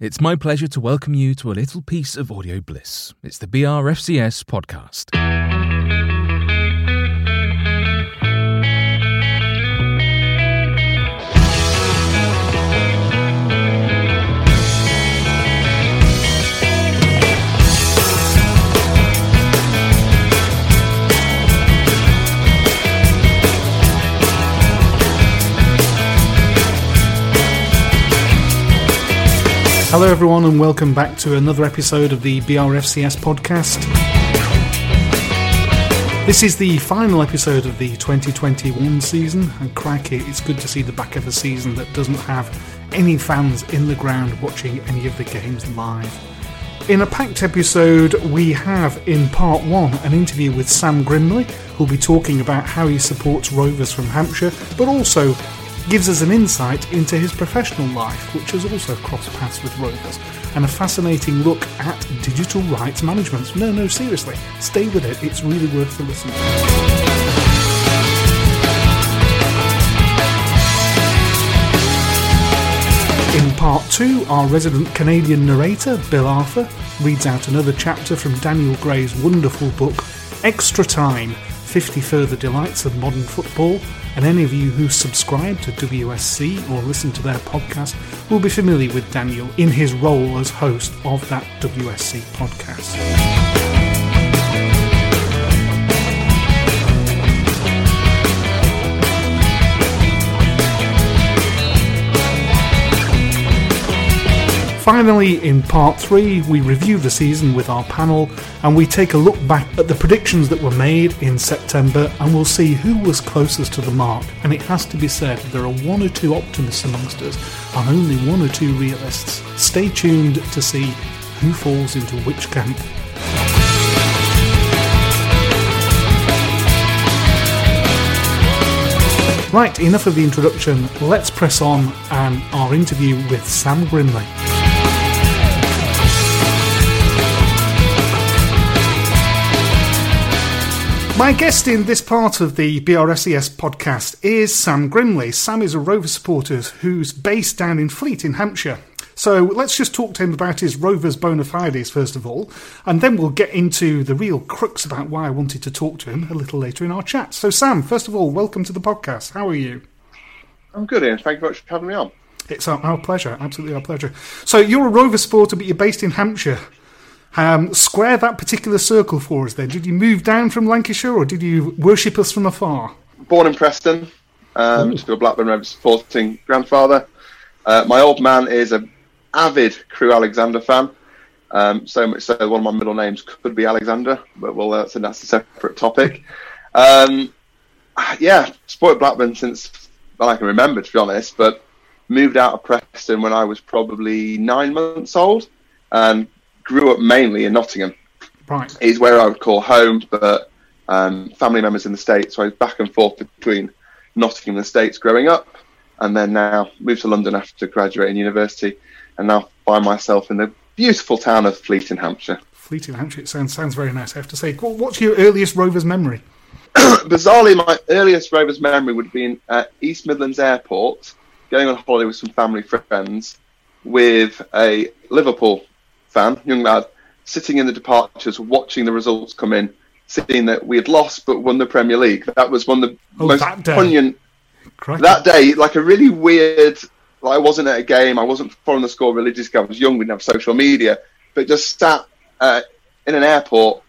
It's my pleasure to welcome you to a little piece of audio bliss. It's the BRFCS podcast. Hello, everyone, and welcome back to another episode of the BRFCS podcast. This is the final episode of the 2021 season, and cracky, it's good to see the back of a season that doesn't have any fans in the ground watching any of the games live. In a packed episode, we have in part one an interview with Sam Grimley, who'll be talking about how he supports Rovers from Hampshire, but also gives us an insight into his professional life, which has also crossed paths with Rovers, and a fascinating look at digital rights management. No, no, seriously, stay with it, it's really worth the listen. In part two, our resident Canadian narrator, Bill Arthur, reads out another chapter from Daniel Gray's wonderful book, Extra Time 50 Further Delights of Modern Football, and any of you who subscribe to WSC or listen to their podcast will be familiar with Daniel in his role as host of that WSC podcast. Finally, in part three, we review the season with our panel and we take a look back at the predictions that were made in September and we'll see who was closest to the mark. And it has to be said, there are one or two optimists amongst us and only one or two realists. Stay tuned to see who falls into which camp. Right, enough of the introduction. Let's press on and our interview with Sam Grimley. My guest in this part of the BRFCS podcast is Sam Grimley. Sam is a Rover supporter who's based down in Fleet in Hampshire. So let's just talk to him about his Rovers bona fides first of all, and then we'll get into the real crux about why I wanted to talk to him a little later in our chat. So, Sam, first of all, welcome to the podcast. How are you? I'm good, Ian. Thank you very much for having me on. It's our, our pleasure, absolutely our pleasure. So, you're a Rover supporter, but you're based in Hampshire. Um, square that particular circle for us then. Did you move down from Lancashire or did you worship us from afar? Born in Preston, um, just a Blackburn Rovers supporting grandfather. Uh, my old man is an avid Crewe Alexandra fan. Um, so much so, one of my middle names could be Alexander, but well, that's, that's a separate topic. Um, yeah, supported Blackburn since well, I can remember, to be honest, but moved out of Preston when I was probably nine months old and grew up mainly in Nottingham. Right. Is where I would call home, but um, family members in the States, so I was back and forth between Nottingham and the States growing up, and then now moved to London after graduating university, and now find myself in the beautiful town of Fleet in Hampshire. Fleet in Hampshire. It sounds sounds very nice. I have to say. What's your earliest Rovers memory? Bizarrely, my earliest Rovers memory would have been at East Midlands Airport, going on holiday with some family friends, with a Liverpool fan, young lad, sitting in the departures, watching the results come in, seeing that we had lost but won the Premier League. That was one of the Oh, most that day. poignant Crikey. that day, like a really weird. Like I wasn't at a game. I wasn't following the score religiously. I was young. We didn't have social media, but just sat uh, in an airport,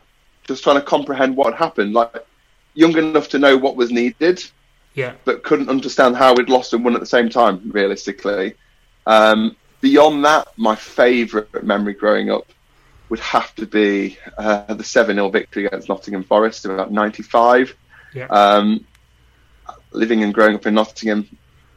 just trying to comprehend what had happened. Like young enough to know what was needed, Yeah. but couldn't understand how we'd lost and won at the same time. Realistically, um, beyond that, my favourite memory growing up would have to be uh, the seven 0 victory against Nottingham Forest in about '95 Yeah. um, living and growing up in Nottingham,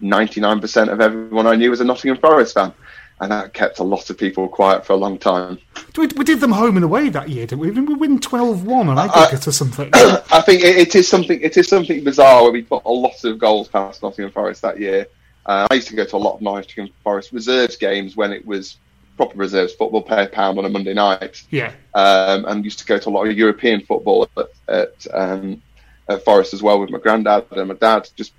99% of everyone I knew was a Nottingham Forest fan. And that kept a lot of people quiet for a long time. we, we did them home and away that year, didn't we? We win 12-1 on Uh, aggregate or something? I think it, it is something. It is something bizarre where we put a lot of goals past Nottingham Forest that year. Uh, I used to go to a lot of Nottingham Forest reserves games when it was proper reserves football, pay a pound on a Monday night. yeah. um, and used to go to a lot of European football at, at, um, at Forest as well with my granddad and my dad, just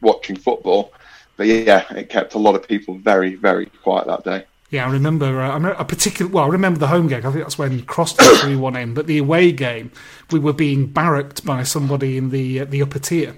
watching football. But yeah, it kept a lot of people very, very quiet that day. Yeah, I remember. Uh, I remember a particular. Well, I remember the home game. I think that's when Cross took three one in. But the away game, we were being barracked by somebody in the uh, the upper tier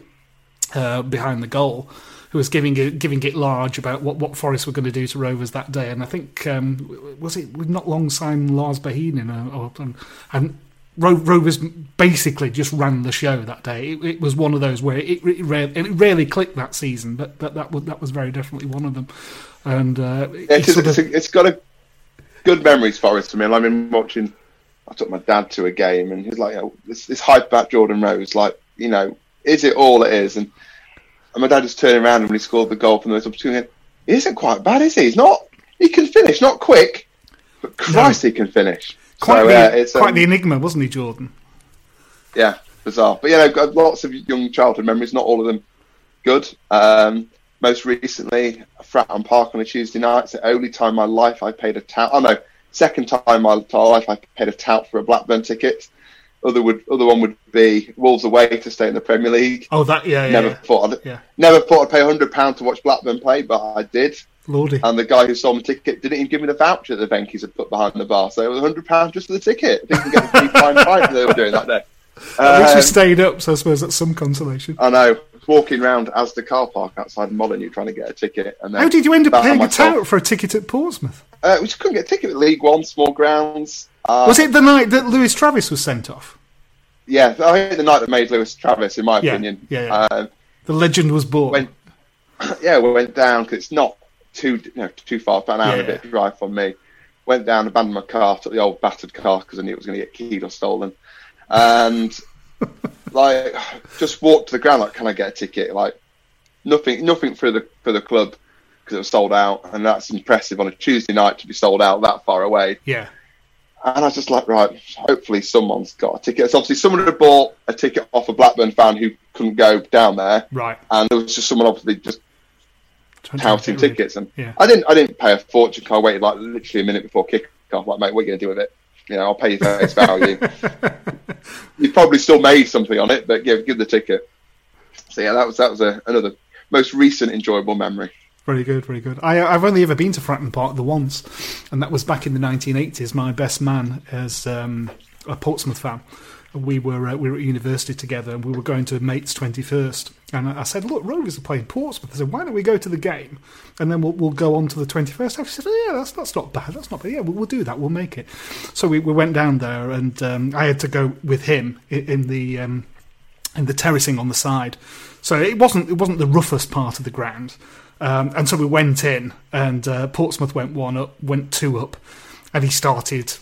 uh, behind the goal, who was giving it giving it large about what what Forest were going to do to Rovers that day. And I think um, was it not long signed Lars or, and, and Ro- Rovers basically just ran the show that day. It, it was one of those where it, it, rarely, it rarely clicked that season, but, but that was that was very definitely one of them. And uh, it It is, it's, of- it's got a good memories Forest for me. And I've been watching. I took my dad to a game, and he's like, oh, "This, this hype about Jordan Rhodes, like, you know, is it all it is?" And, and my dad just turned around and when he scored the goal from the opportunity, he isn't quite bad, is he? He's not. He can finish, not quick, but Christ, he can finish. quite, So, the, uh, quite um, the enigma, wasn't he, Jordan? yeah, bizarre. But yeah, I've got lots of young childhood memories. Not all of them good. Um, most recently, Fratton Park on a Tuesday night. It's the only time in my life I paid a tout. Oh no, second time in my life I paid a tout for a Blackburn ticket. Other would other one would be Wolves away to stay in the Premier League. Oh, that yeah, yeah, never yeah. thought I'd, Yeah. never thought I'd pay hundred pounds to watch Blackburn play, but I did. Lordy. And the guy who sold my ticket didn't even give me the voucher that the Venkies had put behind the bar. So it was hundred pounds just for the ticket. I Didn't get the fine pint they were doing that day. At least we Um, stayed up, so I suppose that's some consolation. I know. Walking around as the car park outside Molineux trying to get a ticket. And then How did you end up paying a myself- tout for a ticket at Portsmouth? Uh, we just couldn't get a ticket at League One, small grounds. Uh, Was it the night that Lewis Travis was sent off? Yeah, I think the night that made Lewis Travis, in my Yeah, opinion. yeah, yeah. Um, The legend was born. when, yeah, we went down because it's not too you know, too far, about an hour and a Yeah. bit drive from me. Went down, abandoned my car, took the old battered car because I knew it was going to get keyed or stolen, and like just walked to the ground like, can I get a ticket? Like nothing, nothing for the for the club because it was sold out, and that's impressive on a Tuesday night to be sold out that far away. yeah. And I was just like, right, hopefully someone's got a ticket. So obviously someone had bought a ticket off a Blackburn fan who couldn't go down there, Right. and there was just someone obviously just touting tickets. And Yeah. I didn't, I didn't pay a fortune. I waited like literally a minute before kick off. Like, mate, what are you going to do with it? You know, I'll pay you face value. you probably still made something on it, but give give the ticket. So yeah, that was that was a, another most recent enjoyable memory. Very good, very good. I, I've only ever been to Fratton Park the once, and that was back in the 1980s. My best man is um, a Portsmouth fan. We were uh, we were at university together, and we were going to mates 21st. And I said, "Look, Rovers are playing Portsmouth." I said, "Why don't we go to the game, and then we'll we'll go on to the 21st?" I said, "Oh, "Yeah, that's that's not bad. That's not bad. Yeah, we'll, we'll do that. We'll make it." So we, we went down there, and um, I had to go with him in, in the um, and the terracing on the side. So it wasn't it wasn't the roughest part of the ground. Um, and so we went in, and uh, Portsmouth went one up, went two up, and he started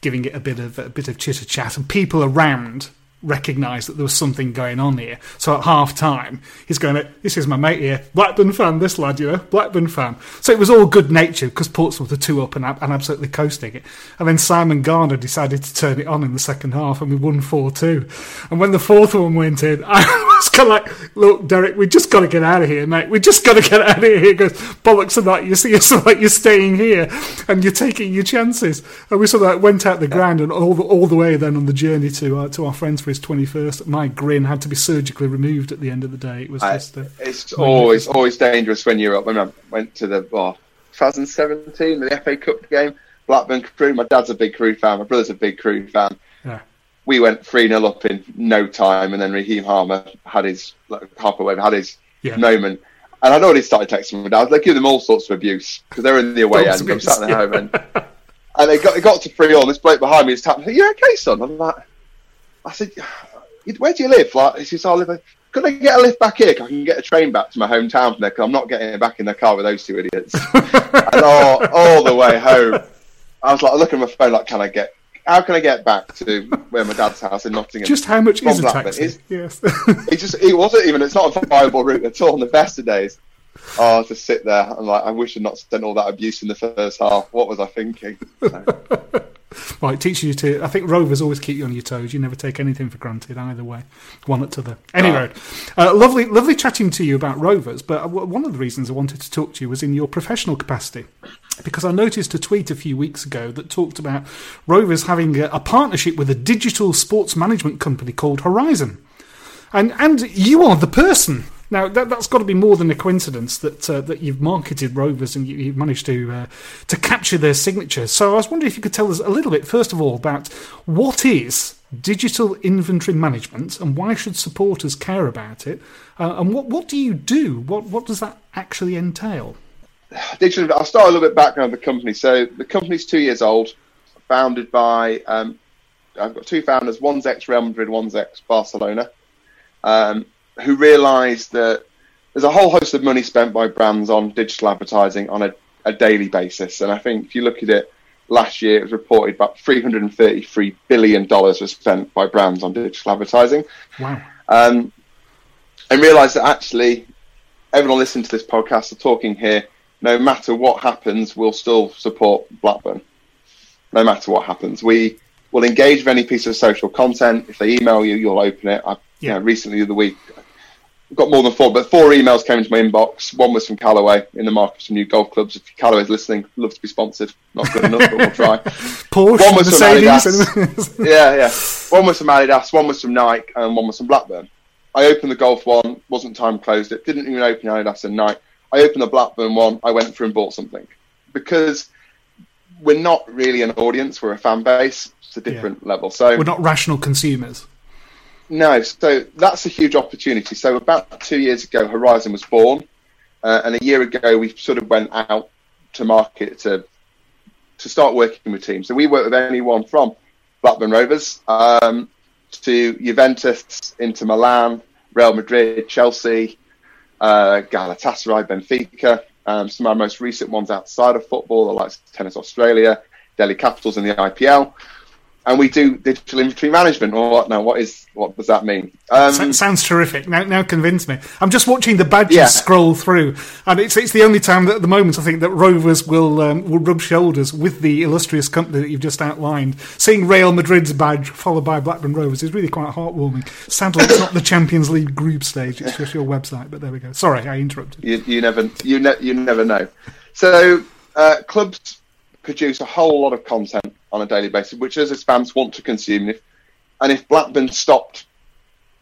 giving it a bit of a bit of chitter chat, and people around recognised that there was something going on here. So at half time, he's going, "This is my mate here, Blackburn fan. This lad, you know, Blackburn fan." So it was all good natured because Portsmouth were two up and, and absolutely coasting it. And then Simon Garner decided to turn it on in the second half, and we won four two. And when the fourth one went in, I it's kind of like, look, Derek, we just got to get out of here, mate. We just got to get out of here. He goes, bollocks of that. You see, it's like you're staying here and you're taking your chances. And we sort of like went out the ground and all the, all the way then on the journey to uh, to our friends for his 21st. My grin had to be surgically removed at the end of the day. It was just. It's always always dangerous when you're up. When I went to the oh, 2017, the FA Cup game, Blackburn Crewe. My dad's a big Crewe fan. My brother's a big Crewe fan. Yeah. We went 3 0 up in no time, and then Raheem Harmer had his, like, half away, had his Yeah. moment. And I'd already started texting my dad. They give them all sorts of abuse because they're in the away end. I'm sat at home end. And they got, they got to 3 0, this bloke behind me is tapping, Are you okay, son? I'm like, I said, Where do you live? Like, he says, I live. Could I get a lift back here? I can get a train back to my hometown from there because I'm not getting back in the car with those two idiots. and all, all the way home, I was like, looking at my phone, like, can I get, how can I get back to where my dad's house in Nottingham? just how much From is a taxi? It's- Yes. it just it wasn't even it's not a viable route at all in the best of days. Oh, to sit there and like I wish I'd not sent all that abuse in the first half. What was I thinking? So, Well, it teaches you to. I think rovers always keep you on your toes. You never take anything for granted either way, one at t'other. Anyway, uh, lovely, lovely chatting to you about rovers. But uh, one of the reasons I wanted to talk to you was in your professional capacity, because I noticed a tweet a few weeks ago that talked about rovers having a, a partnership with a digital sports management company called Horizm, and and you are the person. Now that, that's got to be more than a coincidence that uh, that you've marketed Rovers and you, you've managed to uh, to capture their signature. So I was wondering if you could tell us a little bit, first of all, about what is digital inventory management and why should supporters care about it, uh, and what what do you do? What what does that actually entail? digital. I'll start a little bit background of the company. So the company's two years old, founded by um, I've got two founders. One's ex Real Madrid, one's ex Barcelona, um, who realised that there's a whole host of money spent by brands on digital advertising on a, a daily basis. And I think if you look at it, last year it was reported about 333 billion dollars was spent by brands on digital advertising Wow. um, and realised that actually everyone listening to this podcast are talking here. No matter what happens, we'll still support Blackburn. No matter what happens, we will engage with any piece of social content. If they email you, you'll open it. I, you Yeah. know, recently the week, got more than four, but four emails came into my inbox. One was from Callaway in the market for new golf clubs. If Callaway's listening, love to be sponsored. Not good enough, but we'll try. Porsche, One was from Mercedes. yeah, yeah. One was from Adidas, one was from Nike, and one was from Blackburn. I opened the Golf one, wasn't time closed it, didn't even open Adidas and Nike. I opened the Blackburn one, I went through and bought something. Because we're not really an audience, we're a fan base. It's a different level. So We're not rational consumers. No, so that's a huge opportunity. So about two years ago, Horizm was born, uh, and a year ago we sort of went out to market to to start working with teams. So we work with anyone from Blackburn Rovers um, to Juventus, Inter Milan, Real Madrid, Chelsea, uh, Galatasaray, Benfica. Um, some of our most recent ones outside of football, the likes of Tennis Australia, Delhi Capitals in the IPL. And we do digital inventory management. Or what now? What is what does that mean? Um, sounds terrific. Now, now convince me. I'm just watching the badges Yeah. scroll through, and it's it's the only time that at the moment I think that Rovers will um, will rub shoulders with the illustrious company that you've just outlined. Seeing Real Madrid's badge followed by Blackburn Rovers is really quite heartwarming. Sadly, it's not the Champions League group stage; it's just your website. But there we go. Sorry, I interrupted. you, you never you ne- you never know. So uh, clubs produce a whole lot of content on a daily basis, which as fans want to consume. And if, and if Blackburn stopped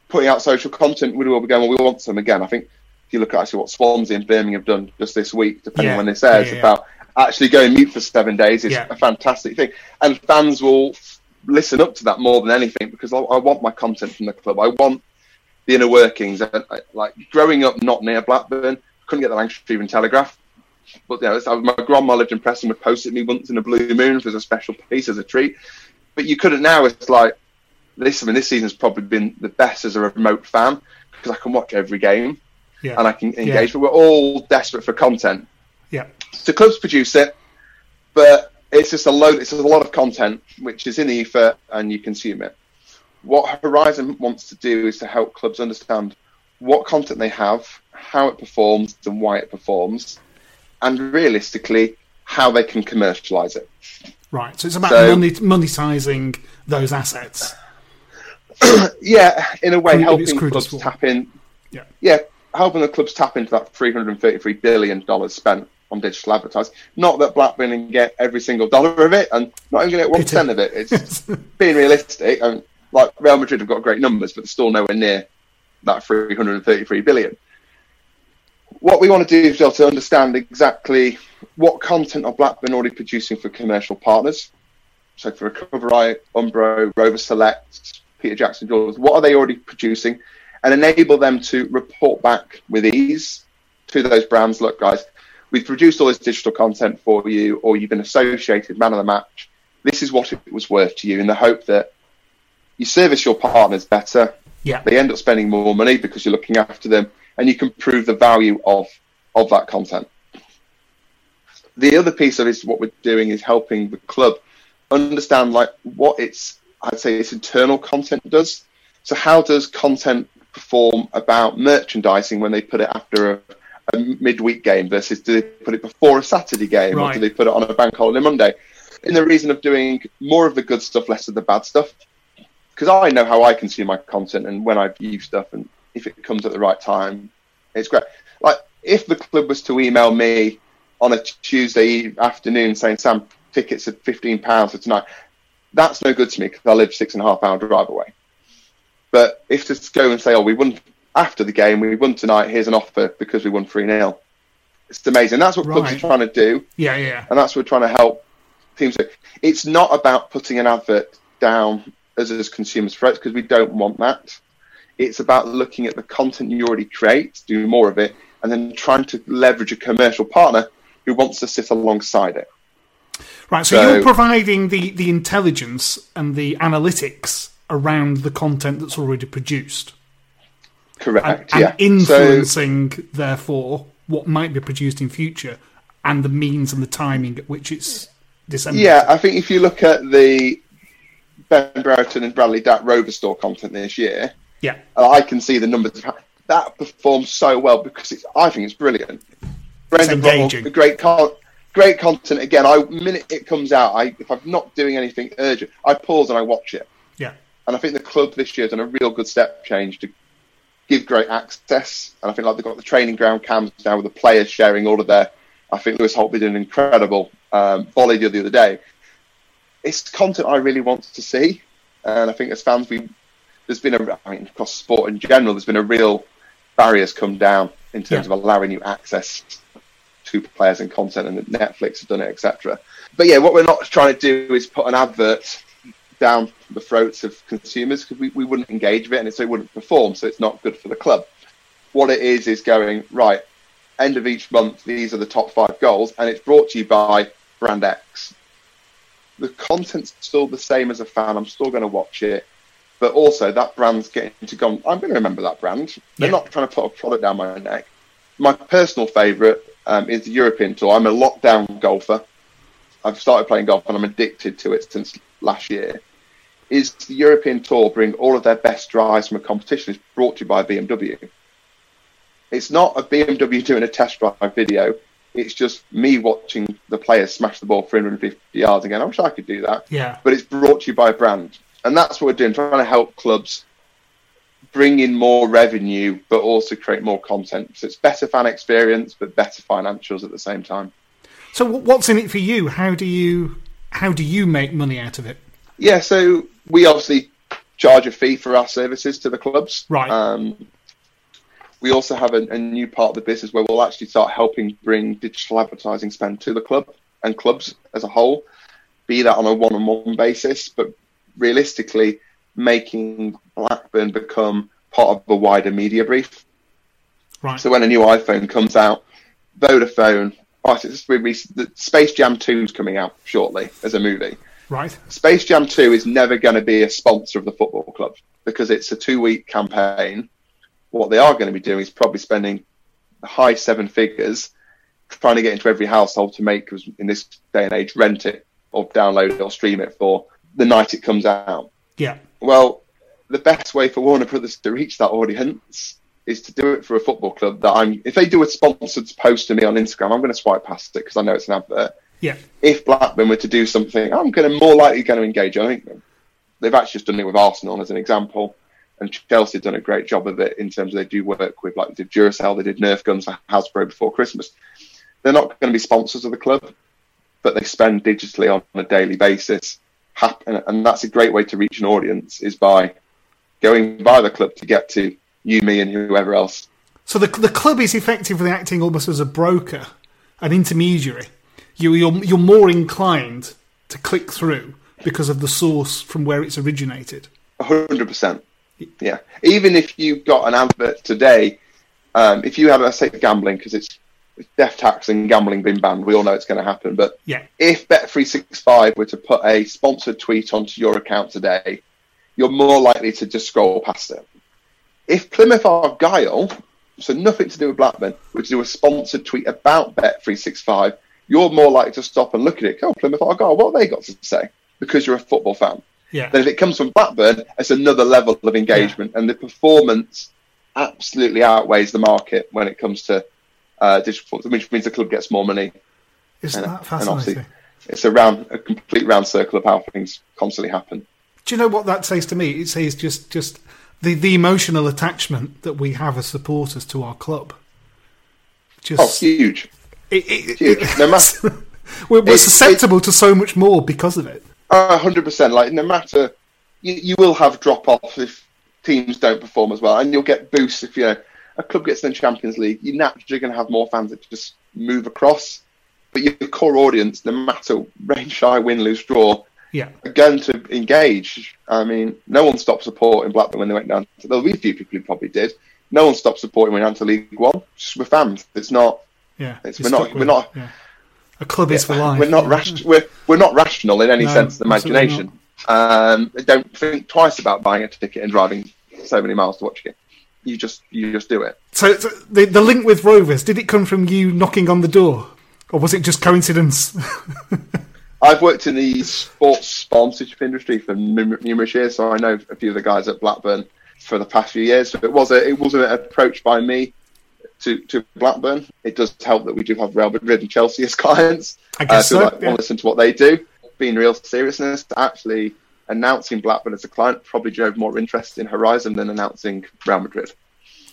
putting out social content, we'd all be going, well, we want some again. I think if you look at actually what Swansea and Birmingham have done just this week, depending Yeah. on when this airs, Yeah, yeah, about actually going mute for seven days is a fantastic thing. And fans will listen up to that more than anything because I, I want my content from the club. I want the inner workings. And, I, like growing up not near Blackburn, couldn't get the Lancashire Evening Telegraph. But you know, it's- uh, my grandma lived in Preston, would post it me once in a blue moon as a special piece, as a treat. But you couldn't now. It's like this. I mean, this season's probably been the best as a remote fan because I can watch every game Yeah, and I can engage. But we're all desperate for content. yeah, So clubs produce it, but it's just a load. It's a lot of content which is in the ether and you consume it. What Horizm wants to do is to help clubs understand what content they have, how it performs, and why it performs, and realistically how they can commercialise it. right. So it's about So- monetizing those assets. yeah, in a way, helping clubs well. tap in. Yeah. Yeah, helping the clubs tap into that three hundred and thirty-three billion dollars spent on digital advertising. Not that Blackburn can get every single dollar of it, and not even get one percent of it. It's being realistic. And like Real Madrid have got great numbers, but they're still nowhere near that three hundred and thirty-three billion. What we want to do is be able to understand exactly what content are Blackburn already producing for commercial partners. So for Recovery, Umbro, Rover Select, Peter Jackson Jewelers, what are they already producing? And enable them to report back with ease to those brands. Look, guys, we've produced all this digital content for you, or you've been associated man of the match. This is what it was worth to you, in the hope that you service your partners better. Yeah. They end up spending more money because you're looking after them, and you can prove the value of of that content. The other piece of it is what we're doing is helping the club understand like what its I'd say its internal content does. So how does content perform about merchandising when they put it after a, a midweek game versus do they put it before a Saturday game or Right. do they put it on a bank holiday Monday? In the reason of doing more of the good stuff, less of the bad stuff. Because I know how I consume my content and when I view stuff and if it comes at the right time, it's great. Like if the club was to email me on a Tuesday afternoon saying, Sam, tickets at fifteen pounds for tonight. That's no good to me because I live six and a half hour drive away. But if to go and say, oh, we won after the game, we won tonight, here's an offer because we won 3 0. It's amazing. That's what clubs are trying to do, Yeah, yeah. and that's what we're trying to help teams do. It's not about putting an advert down as as consumers for it because we don't want that. It's about looking at the content you already create, do more of it, and then trying to leverage a commercial partner who wants to sit alongside it. Right, so, So- you're providing the, the intelligence and the analytics around the content that's already produced. Correct. and yeah. So, influencing, therefore, what might be produced in future and the means and the timing at which it's disseminated. yeah, I think if you look at the Ben Brereton and Bradley Dack Rover Store content this year, Yeah. I can see the numbers that performs so well because it's. I think it's brilliant. Brendan great con- great content. Again, I minute it comes out, I if I'm not doing anything urgent, I pause and I watch it. Yeah. And I think the club this year has done a real good step change to give great access. And I think like they've got the training ground cams now with the players sharing all of their. I think Lewis Holtby did an incredible um, volley the other day. It's content I really want to see, and I think as fans, we there's been a. I mean, across sport in general, there's been a real barriers come down in terms Yeah. of allowing you access to players and content, and Netflix have done it, etc. But yeah, what we're not trying to do is put an advert down the throats of consumers because we, we wouldn't engage with it and so it wouldn't perform, so it's not good for the club. What it is is going right. End of each month, these are the top five goals, and it's brought to you by Brand X. The content's still the same as a fan. I'm still going to watch it, but also that brand's getting to go. I'm going to remember that brand. They're Yeah. not trying to put a product down my neck. My personal favourite um, is the European Tour. I'm a lockdown golfer. I've started playing golf and I'm addicted to it since last year. Is the European Tour bring all of their best drives from a competition is brought to you by BMW. It's not a BMW doing a test drive video. It's just me watching the players smash the ball 350 yards again. I wish I could do that. Yeah. But it's brought to you by a brand. And that's what we're doing, trying to help clubs bring in more revenue, but also create more content. So it's better fan experience, but better financials at the same time. So what's in it for you? How do you how do you make money out of it? Yeah, so we obviously charge a fee for our services to the clubs. Right. Um, we also have a, a new part of the business where we'll actually start helping bring digital advertising spend to the club and clubs as a whole, be that on a one-on-one basis, but realistically making Blackburn become part of a wider media brief. Right. So when a new iPhone comes out, Vodafone, oh, it's recent, Space Jam 2 is coming out shortly as a movie. right. Space Jam 2 is never going to be a sponsor of the football club because it's a two week campaign. What they are going to be doing is probably spending high seven figures trying to get into every household to make, in this day and age, rent it or download it or stream it for the night it comes out. Yeah. Well, the best way for Warner Brothers to reach that audience is to do it for a football club that I'm. If they do a sponsored post to me on Instagram, I'm going to swipe past it because I know it's an advert Yeah. if Blackburn were to do something, I'm going to more likely going to engage. I think they've actually just done it with Arsenal as an example. And Chelsea have done a great job of it in terms of they do work with like they did Duracell, they did Nerf guns for Hasbro before Christmas. They're not going to be sponsors of the club, but they spend digitally on a daily basis. And that's a great way to reach an audience is by going by the club to get to you, me, and whoever else. So the the club is effectively acting almost as a broker, an intermediary. You you're you're more inclined to click through because of the source from where it's originated. hundred percent. Yeah. Even if you got an advert today, um, if you had, let's say, gambling, because it's death tax and gambling being banned, we all know it's going to happen. But yeah. if Bet365 were to put a sponsored tweet onto your account today, you're more likely to just scroll past it. If Plymouth Argyle, so nothing to do with Blackburn, were to do a sponsored tweet about Bet365, you're more likely to stop and look at it. Oh, Plymouth Argyle, what have they got to say? Because you're a football fan. Yeah. Then if it comes from Blackburn, it's another level of engagement, yeah. and the performance absolutely outweighs the market when it comes to uh, digital, which means the club gets more money. Isn't and, that fascinating? it's a round, a complete round circle of how things constantly happen. Do you know what that says to me? It says just just the the emotional attachment that we have as supporters to our club. Just oh, huge. It, it, huge. no matter, we're, we're susceptible to so much more because of it hundred percent. Like no matter, you, you will have drop off if teams don't perform as well, and you'll get boosts if you know a club gets in the Champions League. You're naturally going to have more fans that just move across, but your core audience, no matter rain, shy, win, lose, draw, yeah, are going to engage. I mean, no one stopped supporting Blackburn when they went down. To, there'll be a few people who probably did. No one stopped supporting when they went down to League One. Just with fans. It's not. Yeah, it's, we're not. We're not. Yeah a club is for life. We're not ration- we're, we're not rational in any no, sense of the imagination. Um, don't think twice about buying a ticket and driving so many miles to watch it. You just you just do it. So, so the the link with Rovers did it come from you knocking on the door, or was it just coincidence? I've worked in the sports sponsorship industry for numerous years, so I know a few of the guys at Blackburn for the past few years. So it was a, it was an approach by me to, to Blackburn. It does help that we do have Real Madrid and Chelsea as clients. I guess uh, so. Like, yeah. Want to listen to what they do. Being real seriousness, actually announcing Blackburn as a client probably drove more interest in Horizm than announcing Real Madrid.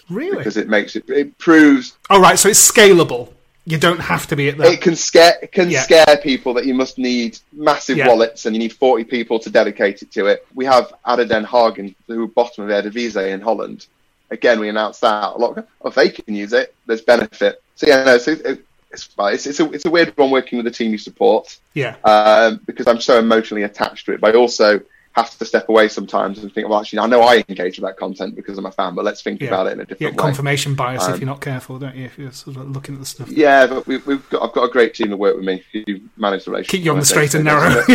Really? Because it makes it it proves. Oh right, so it's scalable. You don't have to be at that. It can scare it can yeah. scare people that you must need massive yeah. wallets and you need forty people to dedicate it to it. We have ADO Den Haag, who bottom of Eredivisie in Holland, again, we announced that a lot. Of, if they can use it, there's benefit. So yeah, no, so it, it's, it's, it's, a, it's a weird one working with a team you support. Yeah. Um, because I'm so emotionally attached to it, but I also have to step away sometimes and think, well, actually, I know I engage with that content because I'm a fan, but let's think yeah. about it in a different yeah, confirmation bias um, if you're not careful, don't you? If you're sort of looking at the stuff. Yeah, but we, have got, I've got a great team that work with me who manage the relationship. Keep you on the straight and narrow.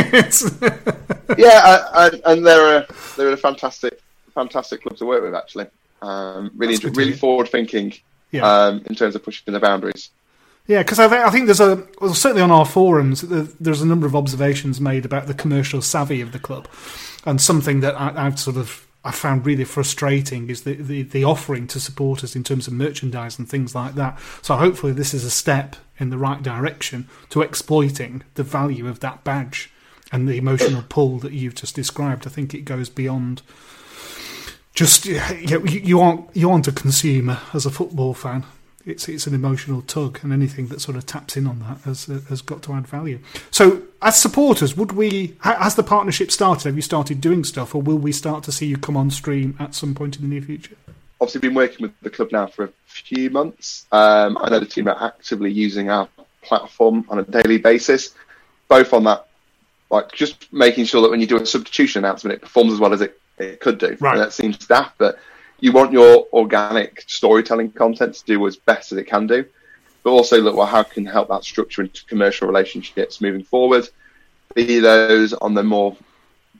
yeah, I, I, and they're a, they're a fantastic, fantastic club to work with, actually. Um, really, really forward thinking yeah. um, in terms of pushing the boundaries. Yeah, because I, th- I, think there's a well, certainly on our forums there's a number of observations made about the commercial savvy of the club, and something that I, have sort of I found really frustrating is the, the, the offering to supporters in terms of merchandise and things like that. So hopefully this is a step in the right direction to exploiting the value of that badge and the emotional pull that you've just described. I think it goes beyond just you, you aren't you aren't a consumer as a football fan. It's it's an emotional tug, and anything that sort of taps in on that has has got to add value. So, as supporters, would we has the partnership started? Have you started doing stuff, or will we start to see you come on stream at some point in the near future? Obviously, been working with the club now for a few months. Um, I know the team are actively using our platform on a daily basis, both on that, like just making sure that when you do a substitution announcement, it performs as well as it it could do. Right. that seems daft, but you want your organic storytelling content to do as best as it can do, but also look well how can help that structure into commercial relationships moving forward. Be those on the more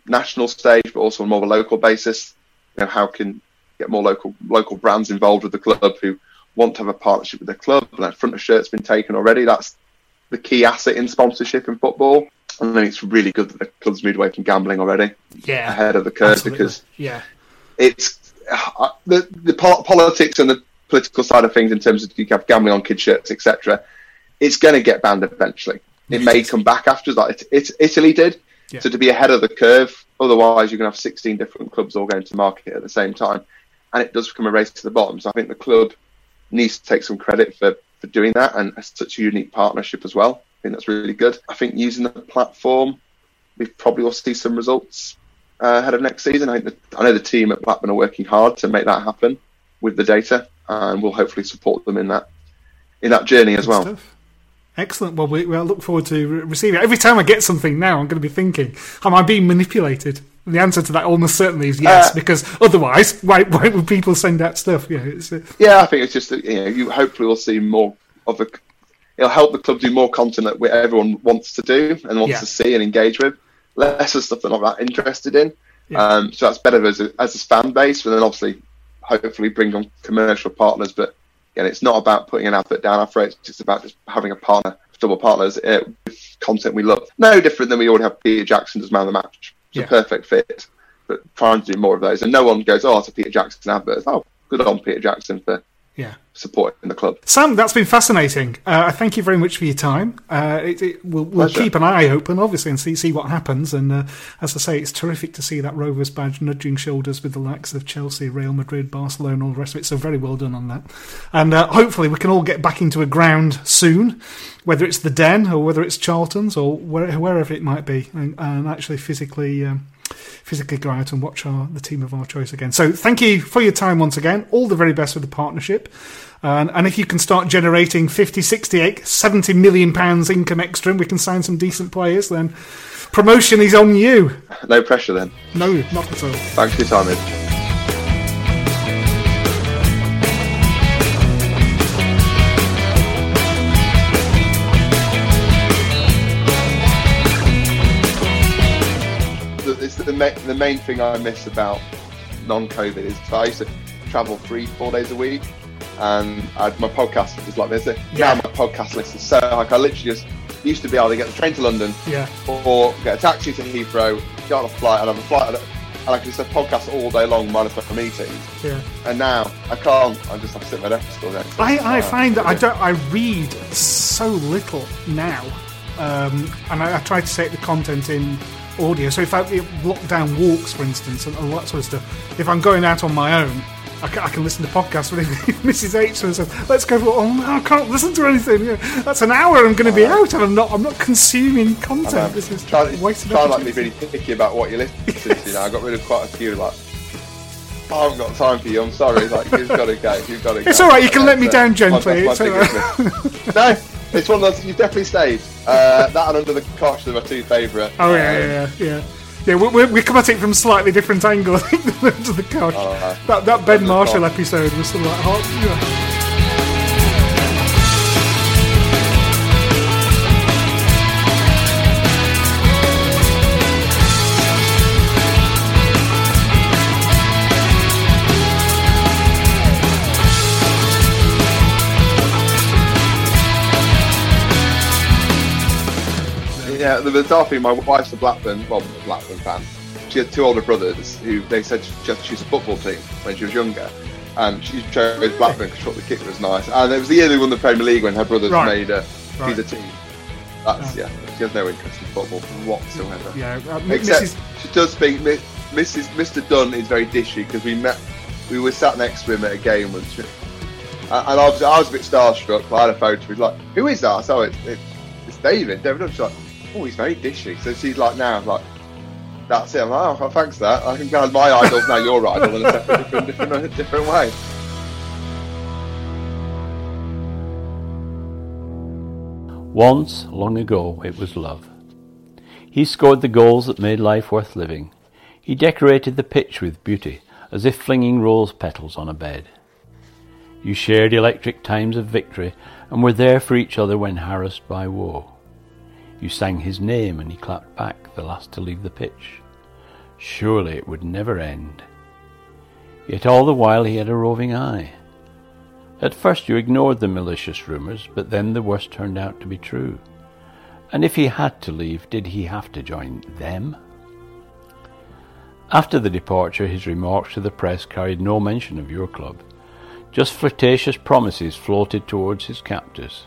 national stage, but also on more of a local basis. You know, how can get more local local brands involved with the club who want to have a partnership with the club. And that front of shirt's been taken already. That's the key asset in sponsorship in football. I think it's really good that the club's moved away from gambling already. Yeah, ahead of the curve absolutely. because yeah, it's uh, the the politics and the political side of things in terms of you have gambling on kid shirts, etc. It's going to get banned eventually. It may come back after that. It's, it's Italy did. Yeah. So to be ahead of the curve Otherwise, you're going to have 16 different clubs all going to market at the same time, and it does become a race to the bottom. So I think the club needs to take some credit for, for doing that, and such a unique partnership as well. I think that's really good. I think using the platform, we probably will see some results uh, ahead of next season. I, I know the team at Blackburn are working hard to make that happen with the data, and we'll hopefully support them in that in that journey as well. Stuff. Excellent. Well, we, well, I look forward to re- receiving it. Every time I get something now, I'm going to be thinking, am I being manipulated? And the answer to that almost certainly is yes, Uh, because otherwise, why, why would people send out stuff? Yeah, it's, uh, Yeah, I think it's just that, you know you hopefully will see more of a. It'll help the club do more content that everyone wants to do and wants Yeah. to see and engage with. Less of stuff they're not that interested in. Yeah. Um, so that's better as a, as a fan base, and then obviously, hopefully, bring on commercial partners. But again, it's not about putting an advert down our throats. It's just about just having a partner, double partners uh, with content we love. No different than we already have Peter Jackson as man of the match. It's Yeah. a perfect fit. But trying to do more of those, and no one goes, "Oh, it's a Peter Jackson advert." Oh, good on Peter Jackson for yeah. supporting the club. Sam, that's been fascinating. Uh, I thank you very much for your time. Uh, it, it, we'll we'll keep an eye open, obviously, and see see what happens. And uh, as I say, it's terrific to see that Rovers badge nudging shoulders with the likes of Chelsea, Real Madrid, Barcelona, all the rest of it. So very well done on that. And uh, hopefully, we can all get back into a ground soon, whether it's the Den or whether it's Charlton's or where, wherever it might be, and, and actually physically. Um, physically go out and watch our, the team of our choice again. So thank you for your time once again. All the very best with the partnership. And, and if you can start generating 50, 60, 80, 70 million pounds income extra and we can sign some decent players, then promotion is on you. No pressure then. No, not at all. Thanks for your time, Ed. Ma- the main thing I miss about non-COVID is I used to travel three, four days a week, and I, my podcast was just like this. Yeah. Now my podcast list is so like I literally just used to be able to get the train to London, Yeah. or get a taxi to Heathrow, get on a flight, and have a flight, and I could just have podcasts all day long minus my meetings. Yeah. And now I can't. I just have to sit at my desk all day. I, I find that I don't. I read so little now, um, and I, I try to take the content in audio. So if I if lockdown walks, for instance, and all that sort of stuff, if I'm going out on my own. I can, I can listen to podcasts. But if Mrs. H says, "Let's go for," oh no, I can't listen to anything. Yeah, that's an hour. I'm going to be out, and I'm not. I'm not consuming content. This is try, wasted try not to be really picky about what you listen to. You know, I got rid of quite a few. Like, I haven't got time for you. I'm sorry. Like, you've got to go. You've got to go. It's all right, you can let me down gently, it's no, it's one of those. You've definitely stayed. Uh, that and under the cosh are my two favourite. Oh yeah, Um, yeah, yeah, yeah. Yeah, we, we, we come at it from a slightly different angle. I think than Under the Cosh. Oh, uh, that that Ben Marshall episode was sort of like hot. Yeah. Yeah, the bizarre thing, my wife's a Blackburn, well, a Blackburn fan. She had two older brothers who they said she just choose a football team when she was younger. And she chose Blackburn because she thought the kick was nice. And it was the year they won the Premier League when her brothers Right. made a Right. the team. That's, yeah, she has no interest in football whatsoever. Yeah, uh, M- Except Mrs. she does speak. Mi- Mrs. Mr. Dunn is very dishy because we met. We were sat next to him at a game once, and I was, I was a bit starstruck. I had a photo. He's like, "Who is that?" So it's it's, it's David. David Dunn. Like, "Oh, he's very dishy." So she's like, "Now, like, that's it." I'm like, "Oh, thanks that. I can go my idol's now your idol in a different, different, different way." Once, long ago, it was love. He scored the goals that made life worth living. He decorated the pitch with beauty, as if flinging rose petals on a bed. You shared electric times of victory and were there for each other when harassed by woe. You sang his name and he clapped back, the last to leave the pitch. Surely it would never end. Yet all the while he had a roving eye. At first you ignored the malicious rumours, but then the worst turned out to be true. And if he had to leave, did he have to join them? After the departure, his remarks to the press carried no mention of your club. Just flirtatious promises floated towards his captors.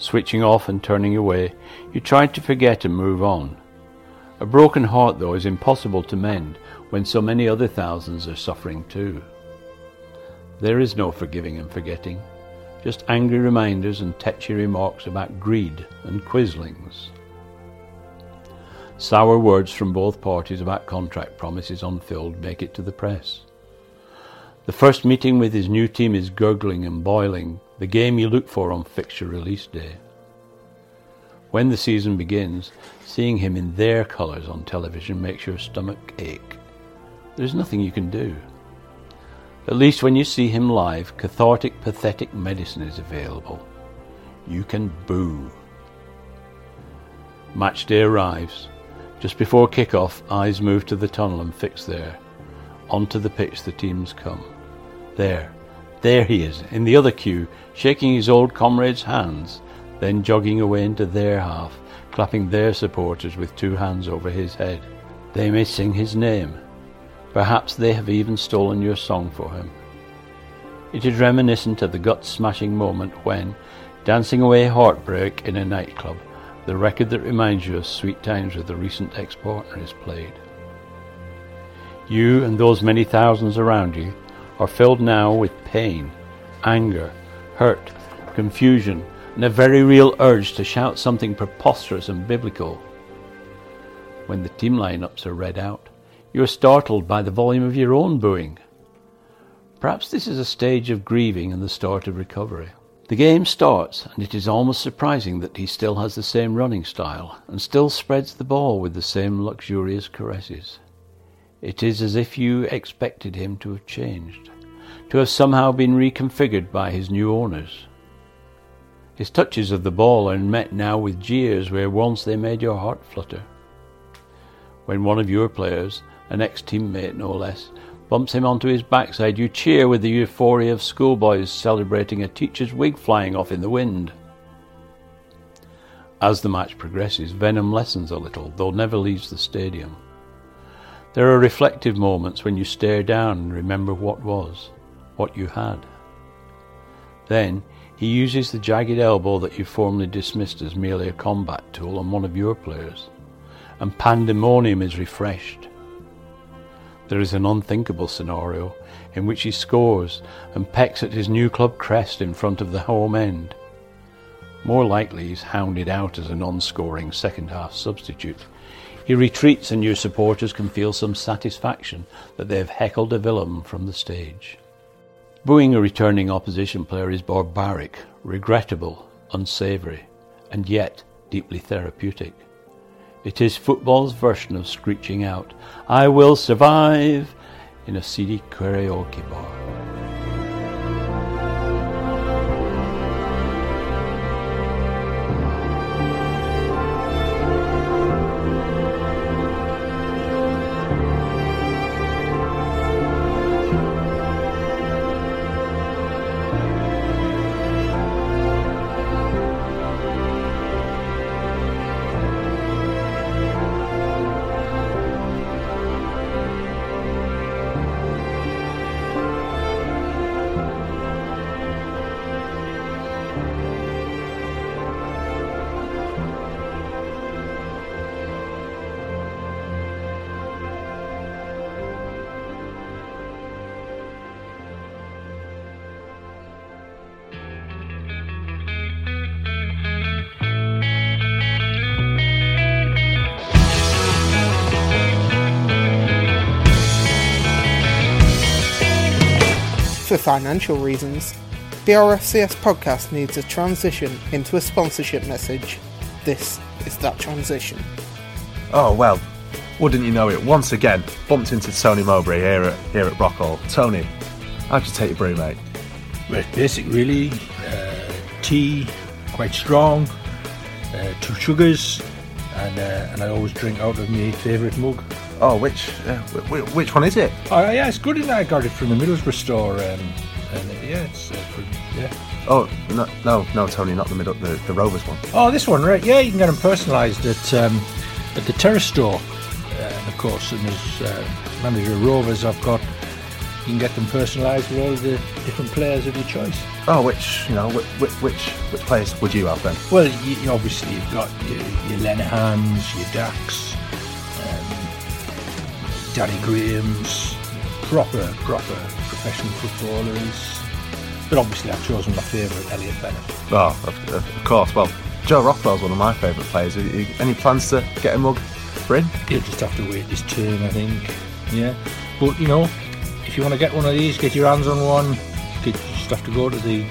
Switching off and turning away, you tried to forget and move on. A broken heart, though, is impossible to mend when so many other thousands are suffering too. There is no forgiving and forgetting, just angry reminders and tetchy remarks about greed and quislings. Sour words from both parties about contract promises unfilled make it to the press. The first meeting with his new team is gurgling and boiling, the game you look for on fixture release day. When the season begins, seeing him in their colours on television makes your stomach ache. There's nothing you can do. At least when you see him live, cathartic, pathetic medicine is available. You can boo. Match day arrives. Just before kick-off, eyes move to the tunnel and fix there. Onto the pitch the teams come. There, there he is, in the other queue, shaking his old comrades' hands, then jogging away into their half, clapping their supporters with two hands over his head. They may sing his name. Perhaps they have even stolen your song for him. It is reminiscent of the gut-smashing moment when, dancing away heartbreak in a nightclub, the record that reminds you of sweet times with a recent ex-partner is played. You and those many thousands around you are filled now with pain, anger, hurt, confusion, and a very real urge to shout something preposterous and biblical. When the team lineups are read out, you are startled by the volume of your own booing. Perhaps this is a stage of grieving and the start of recovery. The game starts, and it is almost surprising that he still has the same running style and still spreads the ball with the same luxurious caresses. It is as if you expected him to have changed, to have somehow been reconfigured by his new owners. His touches of the ball are met now with jeers where once they made your heart flutter. When one of your players, an ex teammate no less, bumps him onto his backside, you cheer with the euphoria of schoolboys celebrating a teacher's wig flying off in the wind. As the match progresses, venom lessens a little, though never leaves the stadium. There are reflective moments when you stare down and remember what was, what you had. Then he uses the jagged elbow that you formerly dismissed as merely a combat tool on one of your players, and pandemonium is refreshed. There is an unthinkable scenario in which he scores and pecks at his new club crest in front of the home end. More likely he's hounded out as a non-scoring second half substitute. He retreats and your supporters can feel some satisfaction that they have heckled a villain from the stage. Booing a returning opposition player is barbaric, regrettable, unsavoury, and yet deeply therapeutic. It is football's version of screeching out, I will survive, in a seedy karaoke bar. Financial reasons, the RFCS podcast needs a transition into a sponsorship message. This is that transition. Oh well, wouldn't you know it? Once again, bumped into Tony Mowbray here at here at Brockhall. Tony, how'd you take your brew, mate? Well, basic really. Uh, tea, quite strong. Uh, two sugars, and uh, and I always drink out of my favourite mug. Oh, which uh, which, which one is it? Oh yeah, it's good. And I got it from the Middlesbrough store, um, and uh, yeah, it's uh, for, yeah. Oh no, no, no, Tony, not the middle, the, the Rovers one. Oh, this one, right? Yeah, you can get them personalised at um, at the Terrace store, uh, of course, and as uh, manager of Rovers, I've got you can get them personalised with all the different players of your choice. Oh, which you know, which which which players would you have then? Well, you, you obviously you've got your, your Lenihans, your Dacks, Danny Graham's, proper, proper professional footballers. But obviously, I've chosen my favourite, Elliott Bennett. Oh, of, of course. Well, Joe Rothwell's one of my favourite players. Any plans to get a mug for him? He'll just have to wait his turn, I think. Yeah. But, you know, if you want to get one of these, get your hands on one, you just have to go to the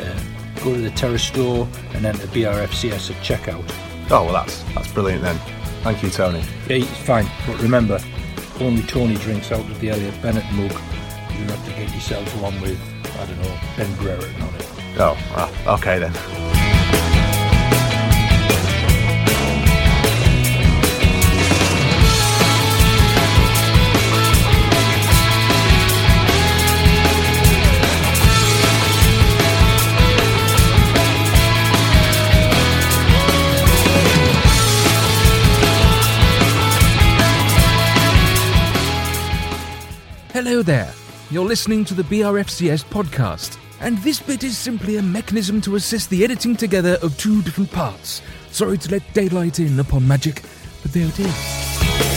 uh, go to the Terrace store and then the BRFCS at checkout. Oh well, that's that's brilliant then. Thank you, Tony. Yeah, it's fine, but remember, only Tony drinks out of the Elliott Bennett mug. You have to get yourself one with I don't know Ben Brereton on it. Oh, ah, okay then. Hello there. You're listening to the BRFCS podcast, and this bit is simply a mechanism to assist the editing together of two different parts. Sorry to let daylight in upon magic, but there it is.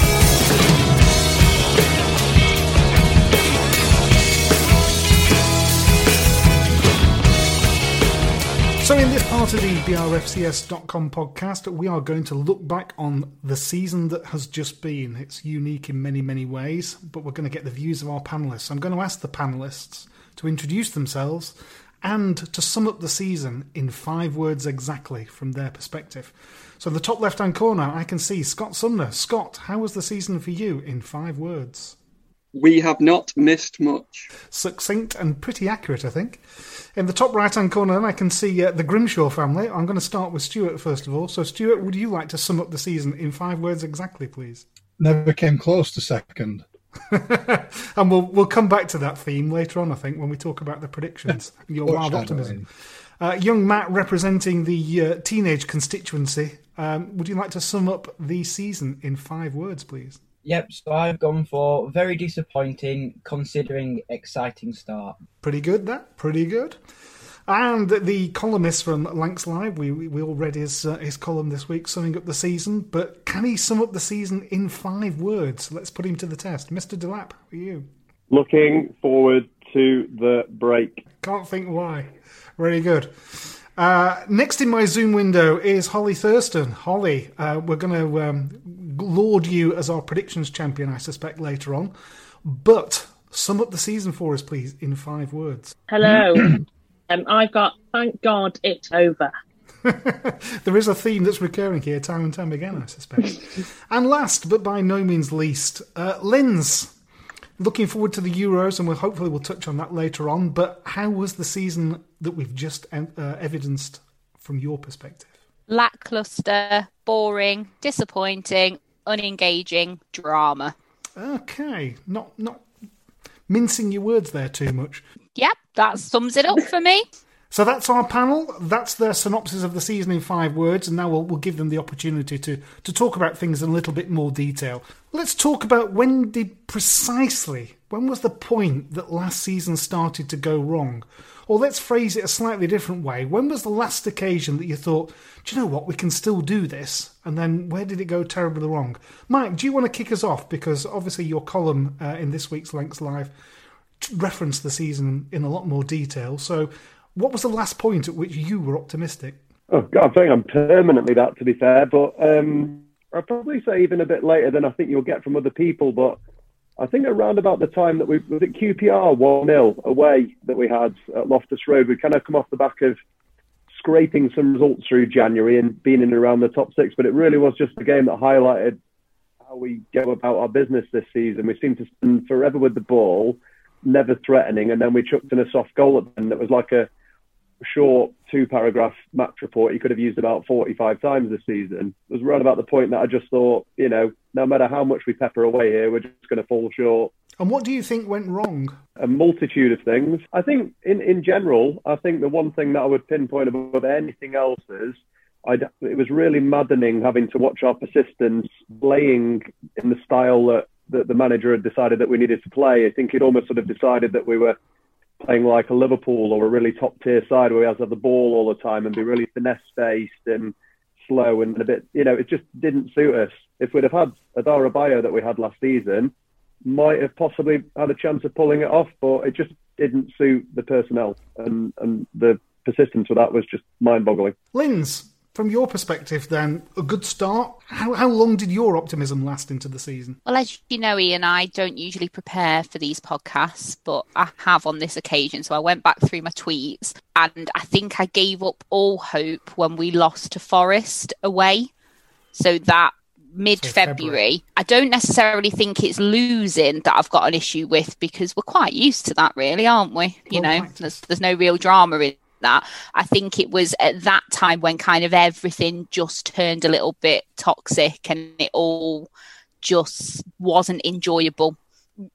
So, in this part of the BRFCS.com podcast, we are going to look back on the season that has just been. It's unique in many, many ways, but we're going to get the views of our panelists. I'm going to ask the panelists to introduce themselves and to sum up the season in five words exactly from their perspective. So, in the top left hand corner, I can see Scott Sumner. Scott, how was the season for you in five words? We have not missed much. Succinct and pretty accurate, I think. In the top right hand corner, I can see uh, the Grimshaw family. I'm going to start with Stuart first of all. So, Stuart, would you like to sum up the season in five words exactly, please? Never came close to second. and we'll we'll come back to that theme later on, I think, when we talk about the predictions. Your wild optimism. Uh, young Matt representing the uh, teenage constituency. Um, would you like to sum up the season in five words, please? Yep, so I've gone for very disappointing considering exciting start. Pretty good, that. Pretty good. And the columnist from Lancs Live, we, we all read his, uh, his column this week summing up the season, but can he sum up the season in five words? Let's put him to the test. Mr. Delap, for you? Looking forward to the break. Can't think why. Very good. Uh, next in my Zoom window is Hollie Thurston. Hollie, uh, we're going to um, laud you as our predictions champion, I suspect, later on. But sum up the season for us, please, in five words. Hello. um, I've got, thank God it's over. there is a theme that's recurring here time and time again, I suspect. and last, but by no means least, uh, Linz. Looking forward to the Euros, and we'll hopefully we'll touch on that later on. But how was the season that we've just uh, evidenced from your perspective? Lackluster, boring, disappointing, unengaging drama. Okay, not not mincing your words there too much. Yep, that sums it up for me. So that's our panel. That's their synopsis of the season in five words, and now we'll, we'll give them the opportunity to, to talk about things in a little bit more detail. Let's talk about when did precisely, when was the point that last season started to go wrong? Or let's phrase it a slightly different way. When was the last occasion that you thought, do you know what, we can still do this? And then where did it go terribly wrong? Mike, do you want to kick us off? Because obviously your column uh, in this week's Lancs Live referenced the season in a lot more detail. So what was the last point at which you were optimistic? Oh, God, I think I'm permanently that, to be fair. But um, I'd probably say even a bit later than I think you'll get from other people. But I think around about the time that we was it QPR 1 0 away that we had at Loftus Road, we kind of come off the back of scraping some results through January and being in around the top six. But it really was just a game that highlighted how we go about our business this season. We seem to spend forever with the ball, never threatening, and then we chucked in a soft goal at the end that was like a short two paragraph match report you could have used about 45 times this season it was right about the point that I just thought, you know, no matter how much we pepper away here, we're just going to fall short. And what do you think went wrong? A multitude of things. I think, in, in general, I think the one thing that I would pinpoint above anything else is I'd, it was really maddening having to watch our persistence playing in the style that, that the manager had decided that we needed to play. I think he'd almost sort of decided that we were playing like a Liverpool or a really top tier side where we have to have the ball all the time and be really finesse based and slow and a bit, you know, it just didn't suit us. If we'd have had Adarabioyo that we had last season, might have possibly had a chance of pulling it off, but it just didn't suit the personnel, and and the persistence with that was just mind-boggling. Linz, from your perspective, then a good start. How how long did your optimism last into the season? Well, as you know, Ian, I don't usually prepare for these podcasts, but I have on this occasion. So I went back through my tweets, and I think I gave up all hope when we lost to Forest away. So that mid February. I don't necessarily think it's losing that I've got an issue with because we're quite used to that, really, aren't we? You know, there's, there's no real drama in that. I think it was at that time when kind of everything just turned a little bit toxic and it all just wasn't enjoyable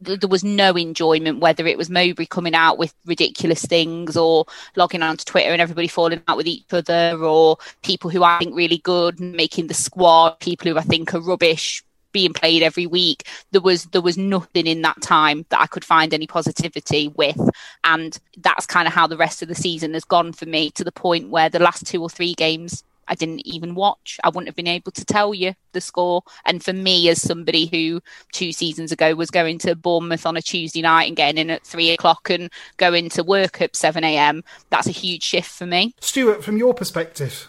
there was no enjoyment, whether it was Mowbray coming out with ridiculous things or logging onto Twitter and everybody falling out with each other, or people who I think really good making the squad, people who I think are rubbish being played every week. There was there was nothing in that time that I could find any positivity with, and that's kind of how the rest of the season has gone for me to the point where the last two or three games I didn't even watch. I wouldn't have been able to tell you the score. And for me, as somebody who two seasons ago was going to Bournemouth on a Tuesday night and getting in at three o'clock and going to work at 7 a.m., that's a huge shift for me. Stuart, from your perspective,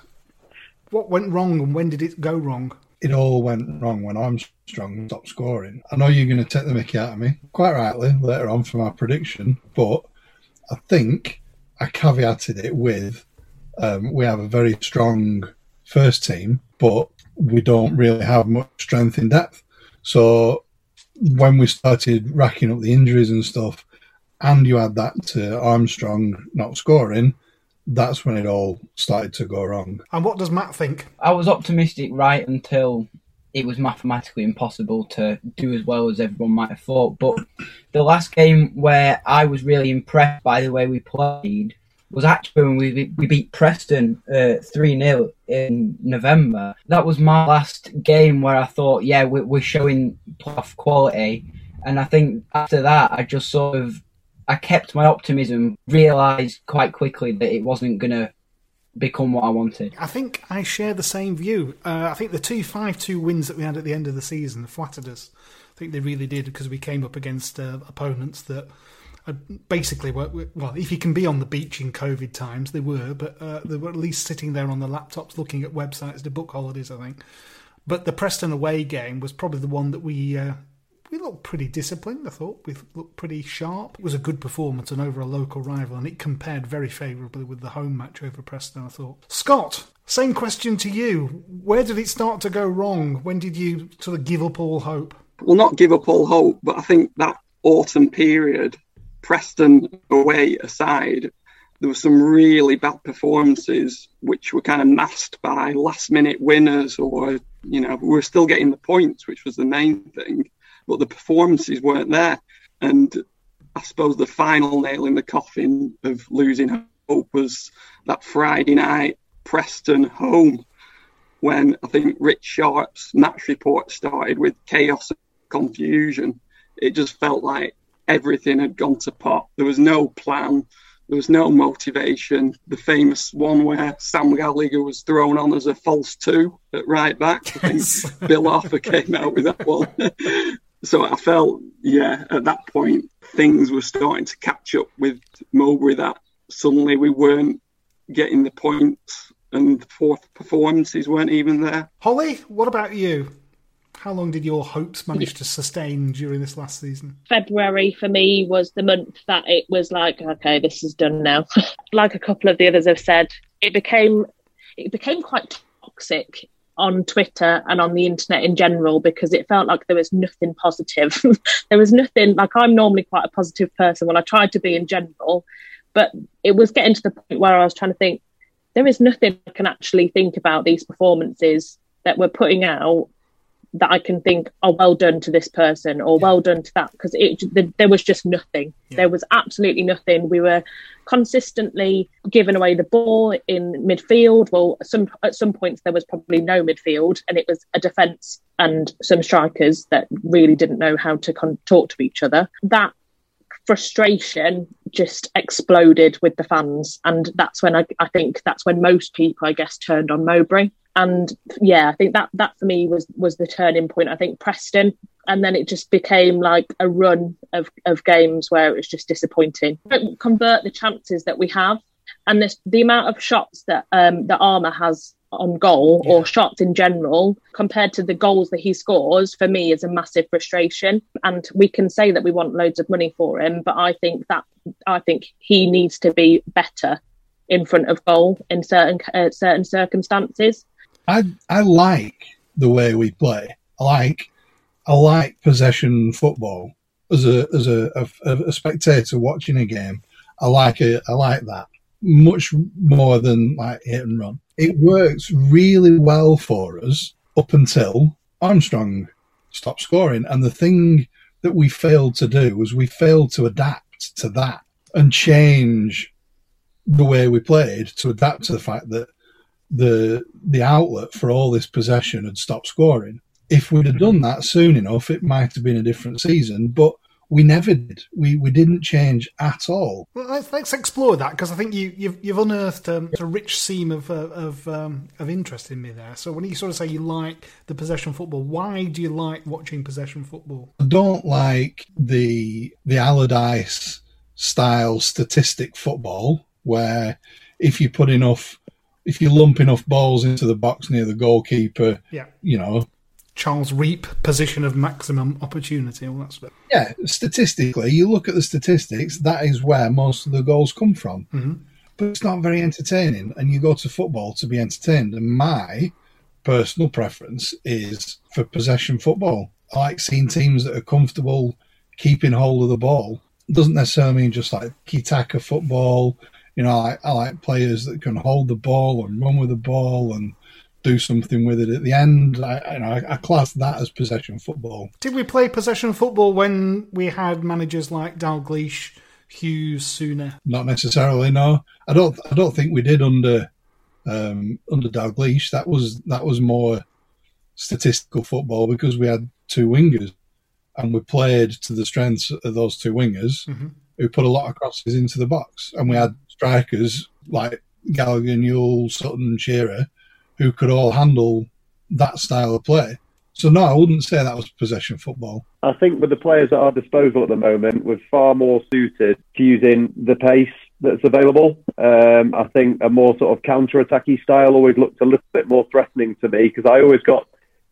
what went wrong and when did it go wrong? It all went wrong when Armstrong stopped scoring. I know you're going to take the mickey out of me, quite rightly, later on for my prediction, but I think I caveated it with um, we have a very strong first team, but we don't really have much strength in depth. So when we started racking up the injuries and stuff, and you add that to Armstrong not scoring, that's when it all started to go wrong. And what does Matt think? I was optimistic right until it was mathematically impossible to do as well as everyone might have thought. But the last game where I was really impressed by the way we played was actually when we we beat Preston uh, three uh, 0 in November. That was my last game where I thought, yeah, we're, we're showing playoff quality. And I think after that, I just sort of I kept my optimism. Realised quite quickly that it wasn't gonna become what I wanted. I think I share the same view. Uh, I think the two five two wins that we had at the end of the season flattered us. I think they really did because we came up against uh, opponents that basically were, well if you can be on the beach in covid times they were but uh, they were at least sitting there on the laptops looking at websites to book holidays i think but the preston away game was probably the one that we uh, we looked pretty disciplined i thought. We looked pretty sharp. It was a good performance and over a local rival and it compared very favourably with the home match over preston i thought. Scott same question to you. Where did it start to go wrong? When did you sort of give up all hope? Well not give up all hope but i think that autumn period Preston away aside, there were some really bad performances which were kind of masked by last minute winners or, you know, we were still getting the points, which was the main thing, but the performances weren't there. And I suppose the final nail in the coffin of losing hope was that Friday night Preston home when I think Rich Sharpe's match report started with chaos and confusion. It just felt like everything had gone to pot. There was no plan. There was no motivation. The famous one where Sam Gallagher was thrown on as a false two at right back. I think Bill Arthur came out with that one. so I felt, yeah, at that point, things were starting to catch up with Mowbray that suddenly we weren't getting the points and the fourth performances weren't even there. Hollie, what about you? How long did your hopes manage to sustain during this last season? February for me was the month that it was like, okay, this is done now. like a couple of the others have said, it became it became quite toxic on Twitter and on the internet in general because it felt like there was nothing positive. there was nothing like I'm normally quite a positive person when I tried to be in general, but it was getting to the point where I was trying to think there is nothing I can actually think about these performances that we're putting out that I can think, oh, well done to this person or yeah. well done to that because it the, there was just nothing. Yeah. There was absolutely nothing. We were consistently giving away the ball in midfield. Well, some at some points there was probably no midfield, and it was a defence and some strikers that really didn't know how to con- talk to each other. That frustration just exploded with the fans, and that's when I, I think that's when most people, I guess, turned on Mowbray. And yeah, I think that that for me was was the turning point. I think Preston, and then it just became like a run of of games where it was just disappointing. Convert the chances that we have, and this, the amount of shots that um, that Armour has on goal or shots in general compared to the goals that he scores for me is a massive frustration and we can say that we want loads of money for him but i think that i think he needs to be better in front of goal in certain uh, certain circumstances I I like the way we play. I like I like possession football as a as a, a, a spectator watching a game. I like it. I like that much more than like hit and run. It works really well for us up until Armstrong stopped scoring. And the thing that we failed to do was we failed to adapt to that and change the way we played to adapt to the fact that the the outlet for all this possession had stopped scoring. If we'd have done that soon enough, it might have been a different season. But we never did. We we didn't change at all. Well, let's, let's explore that because I think you, you've you've unearthed um, a rich seam of uh, of um, of interest in me there. So when you sort of say you like the possession football, why do you like watching possession football? I don't like the the Allardyce style statistic football where if you put enough if you lump enough balls into the box near the goalkeeper, Yeah. you know, Charles Reep position of maximum opportunity, all that stuff. yeah, statistically, you look at the statistics, that is where most of the goals come from. hmm But it's not very entertaining, and you go to football to be entertained. And my personal preference is for possession football. I like seeing teams that are comfortable keeping hold of the ball. It doesn't necessarily mean just like tiki-taka football. You know, I, I like players that can hold the ball and run with the ball and do something with it at the end. I, you know, I, I class that as possession football. Did we play possession football when we had managers like Dalglish, Hughes, Souness? Not necessarily. No, I don't. I don't think we did under um, under Dalglish. That was that was more statistical football because we had two wingers, and we played to the strengths of those two wingers, Mhm. who put a lot of crosses into the box, and we had strikers like Gallagher, Newell, Sutton, Shearer, who could all handle that style of play. So no, I wouldn't say that was possession football. I think with the players at our disposal at the moment, we're far more suited to using the pace that's available. Um, I think a more sort of counter-attacky style always looked a little bit more threatening to me because I always got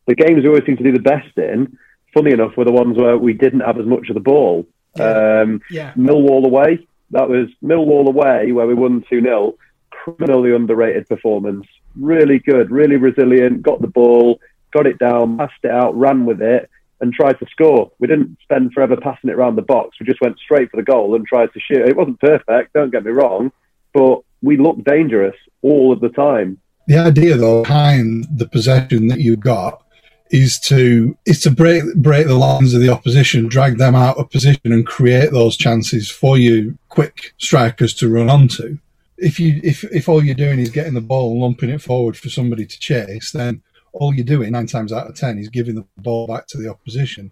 the games we always seem to do the best in. Funny enough, were the ones where we didn't have as much of the ball. Um, Yeah. Millwall away, that was Millwall away where we won 2 0. Criminally underrated performance. Really good, really resilient, got the ball, got it down, passed it out, ran with it, and tried to score. We didn't spend forever passing it around the box. We just went straight for the goal and tried to shoot. It wasn't perfect, don't get me wrong, but we looked dangerous all of the time. The idea, though, behind the possession that you got is to is to break break the lines of the opposition, drag them out of position, and create those chances for you quick strikers to run onto. If you if if all you're doing is getting the ball and lumping it forward for somebody to chase, then all you're doing nine times out of ten is giving the ball back to the opposition.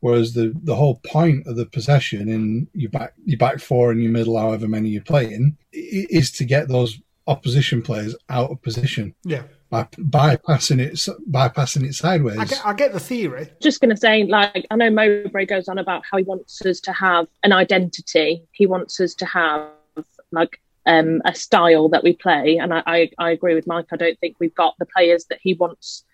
Whereas the, the whole point of the possession in your back your back four and your middle, however many you're playing, is to get those opposition players out of position Yeah. by bypassing it bypassing it sideways. I get, I get the theory. just going to say, like, I know Mowbray goes on about how he wants us to have an identity. He wants us to have like um, a style that we play, and I, I, I agree with Mike. I don't think we've got the players that he wants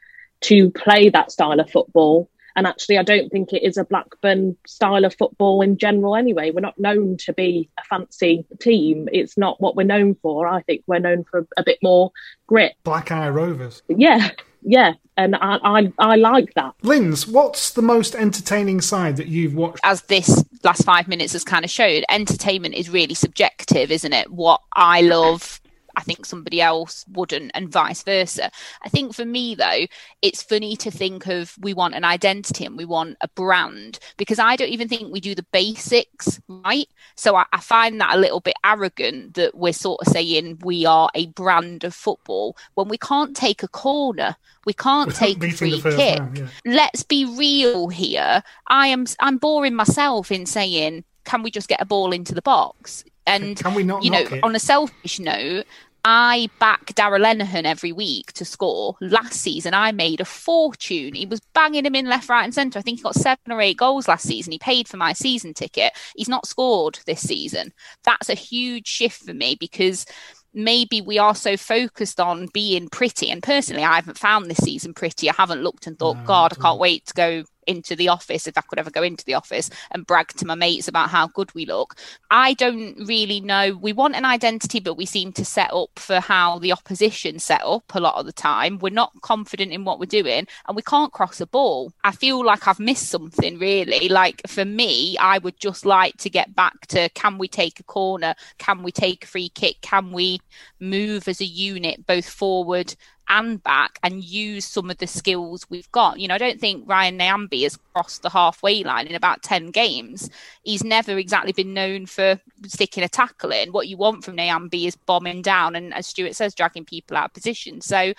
to play that style of football. And actually, I don't think it is a Blackburn style of football in general. Anyway, we're not known to be a fancy team. It's not what we're known for. I think we're known for a bit more grit. Black Eye Rovers. Yeah, yeah, and I, I, I like that. Linz, what's the most entertaining side that you've watched? as this last five minutes has kind of showed, entertainment is really subjective, isn't it? What I love, I think somebody else wouldn't, and vice versa. I think for me, though, it's funny to think of we want an identity and we want a brand because I don't even think we do the basics right. So I, I find that a little bit arrogant that we're sort of saying we are a brand of football when we can't take a corner, we can't Without take a free kick man, yeah. let's be real here. I am I'm boring myself in saying can we just get a ball into the box? And Can we not you know, it? on a selfish note, I back Darragh Lenihan every week to score. Last season, I made a fortune. He was banging him in left, right, and centre. I think he got seven or eight goals last season. He paid for my season ticket. He's not scored this season. That's a huge shift for me because maybe we are so focused on being pretty. And personally, I haven't found this season pretty. I haven't looked and thought, God, I can't wait to go into the office if I could ever go into the office and brag to my mates about how good we look. I don't really know. We want an identity, but we seem to set up for how the opposition set up a lot of the time. We're not confident in what we're doing and we can't cross a ball. I feel like I've missed something really. Like for me, I would just like to get back to can we take a corner? Can we take a free kick? Can we move as a unit both forward and back and use some of the skills we've got. You know, I don't think Ryan Nyambi has crossed the halfway line in about 10 games. He's never exactly been known for sticking a tackle in. What you want from Nyambi is bombing down and, as Stuart says, dragging people out of position. So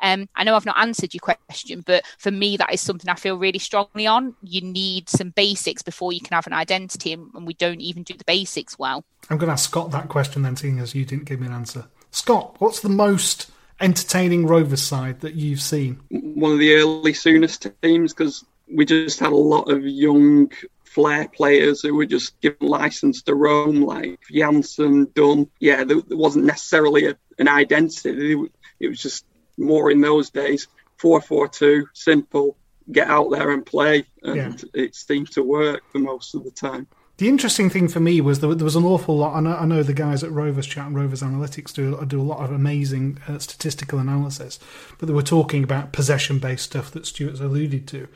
um, I know I've not answered your question, but for me, that is something I feel really strongly on. You need some basics before you can have an identity, and, and we don't even do the basics well. I'm going to ask Scott that question then, seeing as you didn't give me an answer. Scott, what's the most entertaining Rovers side that you've seen? One of the early Souness teams because we just had a lot of young flair players who were just given license to roam, like Jansen, Dunn. Yeah, there, wasn't necessarily a, an identity. It was just more in those days. Four four two, simple. Get out there and play, and it seemed to work for most of the time. The interesting thing for me was there, there was an awful lot. I know, I know the guys at Rovers Chat and Rovers Analytics do do a lot of amazing uh, statistical analysis, but they were talking about possession based stuff that Stuart's alluded to,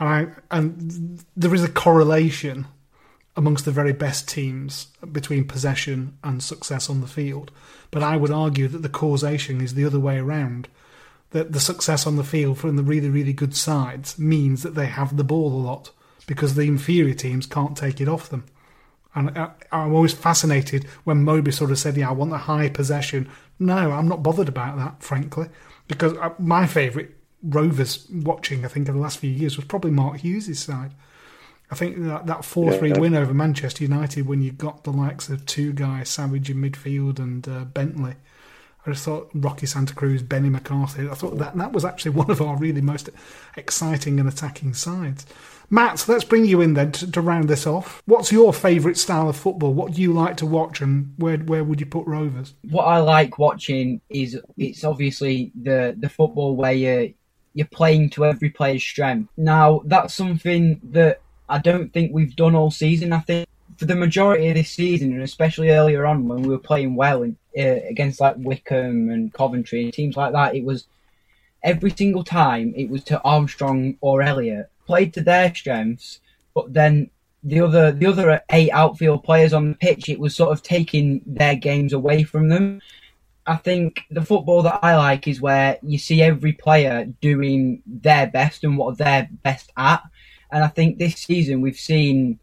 and I, and there is a correlation amongst the very best teams between possession and success on the field. But I would argue that the causation is the other way around. That the success on the field from the really really good sides means that they have the ball a lot because the inferior teams can't take it off them. And I, I'm always fascinated when Moby sort of said, "Yeah, I want the high possession." No, I'm not bothered about that, frankly, because uh, my favourite Rovers watching, I think, in the last few years was probably Mark Hughes' side. I think that that four three Yeah. win over Manchester United when you got the likes of Tugay, Savage in midfield and uh, Bentley. I just thought Roque Santa Cruz, Benny McCarthy. I thought that that was actually one of our really most exciting and attacking sides. Matt, let's bring you in then to, to round this off. What's your favourite style of football? What do you like to watch, and where where would you put Rovers? what I like watching is it's obviously the the football where you you're playing to every player's strength. Now that's something that I don't think we've done all season. I think for the majority of this season, and especially earlier on when we were playing well in, uh, against like Wycombe and Coventry and teams like that, it was every single time it was to Armstrong or Elliott played to their strengths, but then the other the other eight outfield players on the pitch, it was sort of taking their games away from them. I think the football that I like is where you see every player doing their best and what they're best at. And I think this season we've seen,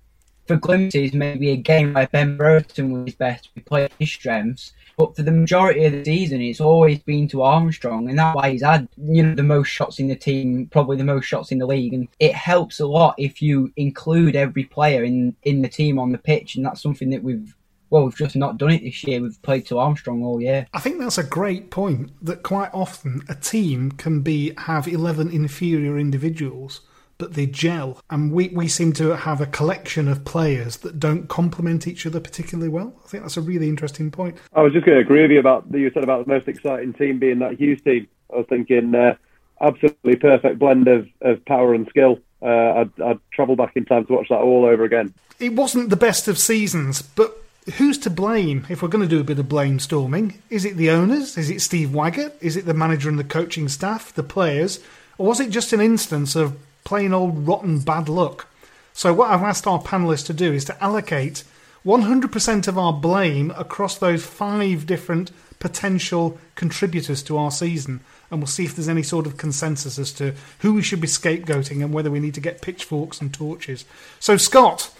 for glimpses, maybe a game where Ben Brereton was best, we played his strengths. But for the majority of the season, it's always been to Armstrong, and that's why he's had you know the most shots in the team, probably the most shots in the league. And it helps a lot if you include every player in in the team on the pitch, and that's something that we've well, we've just not done it this year. We've played to Armstrong all year. I think that's a great point. That quite often a team can be have eleven inferior individuals, but they gel, and we we seem to have a collection of players that don't complement each other particularly well. I think that's a really interesting point. I was just going to agree with you about that you said about the most exciting team being that Hughes team. I was thinking uh, absolutely perfect blend of, of power and skill. Uh, I'd, I'd travel back in time to watch that all over again. It wasn't the best of seasons, but who's to blame if we're going to do a bit of blame storming? Is it the owners? Is it Steve Waggott? Is it the manager and the coaching staff, the players? Or was it just an instance of plain old rotten bad luck? So, what I've asked our panelists to do is to allocate 100% of our blame across those five different potential contributors to our season. And we'll see if there's any sort of consensus as to who we should be scapegoating and whether we need to get pitchforks and torches. So, Scott,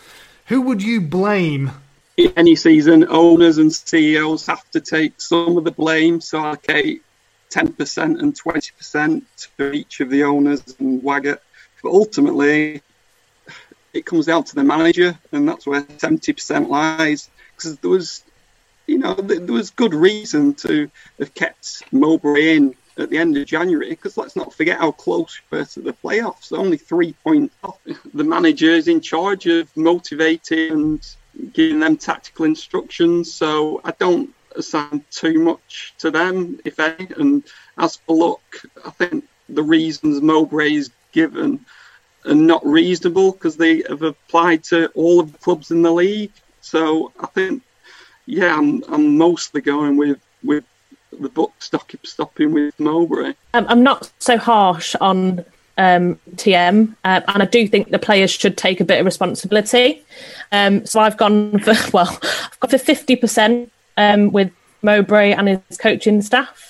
who would you blame any season, owners and CEOs have to take some of the blame. So I'll allocate 10% and 20% to each of the owners and Waggott. But ultimately, it comes down to the manager, and that's where seventy percent lies. Because there was, you know, there was good reason to have kept Mowbray in at the end of January. Because let's not forget how close we were to the playoffs. Only three points off. The manager is in charge of motivating and giving them tactical instructions. So I don't assign too much to them, if any. And as for luck, I think the reasons Mowbray's given are not reasonable because they have applied to all of the clubs in the league. So I think, yeah, I'm, I'm mostly going with with the book stock stopping with Mowbray. Um, I'm not so harsh on um, TM, uh, and I do think the players should take a bit of responsibility. Um, so I've gone for well, I've got for fifty percent um, with Mowbray and his coaching staff.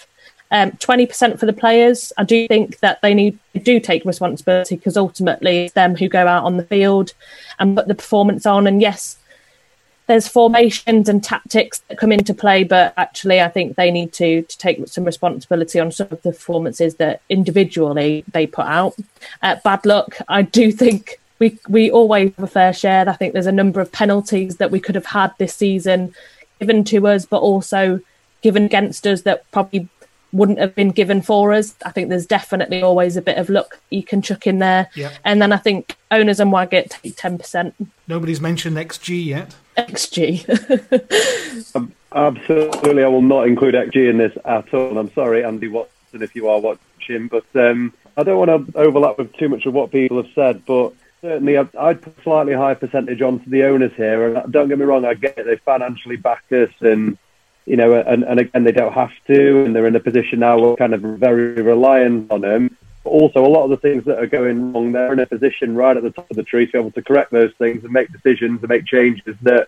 Um, twenty percent for the players. I do think that they need do take responsibility because ultimately it's them who go out on the field and put the performance on. And yes, there's formations and tactics that come into play, but actually, I think they need to to take some responsibility on some of the performances that individually they put out. Uh, bad luck. I do think we we always have a fair share. I think there's a number of penalties that we could have had this season given to us, but also given against us that probably wouldn't have been given for us. I think there's definitely always a bit of luck you can chuck in there. Yeah. And then I think owners and Waggott take 10%. Nobody's mentioned XG yet. XG. Um, absolutely, I will not include XG in this at all. And I'm sorry, Andy Watson, if you are watching, but um, I don't want to overlap with too much of what people have said, but certainly I'd, I'd put a slightly high percentage onto the owners here. And don't get me wrong, I get it, they financially back us and you know, and, and again, they don't have to, and they're in a position now where kind of very reliant on them. But also, a lot of the things that are going wrong, they're in a position right at the top of the tree to be able to correct those things and make decisions and make changes that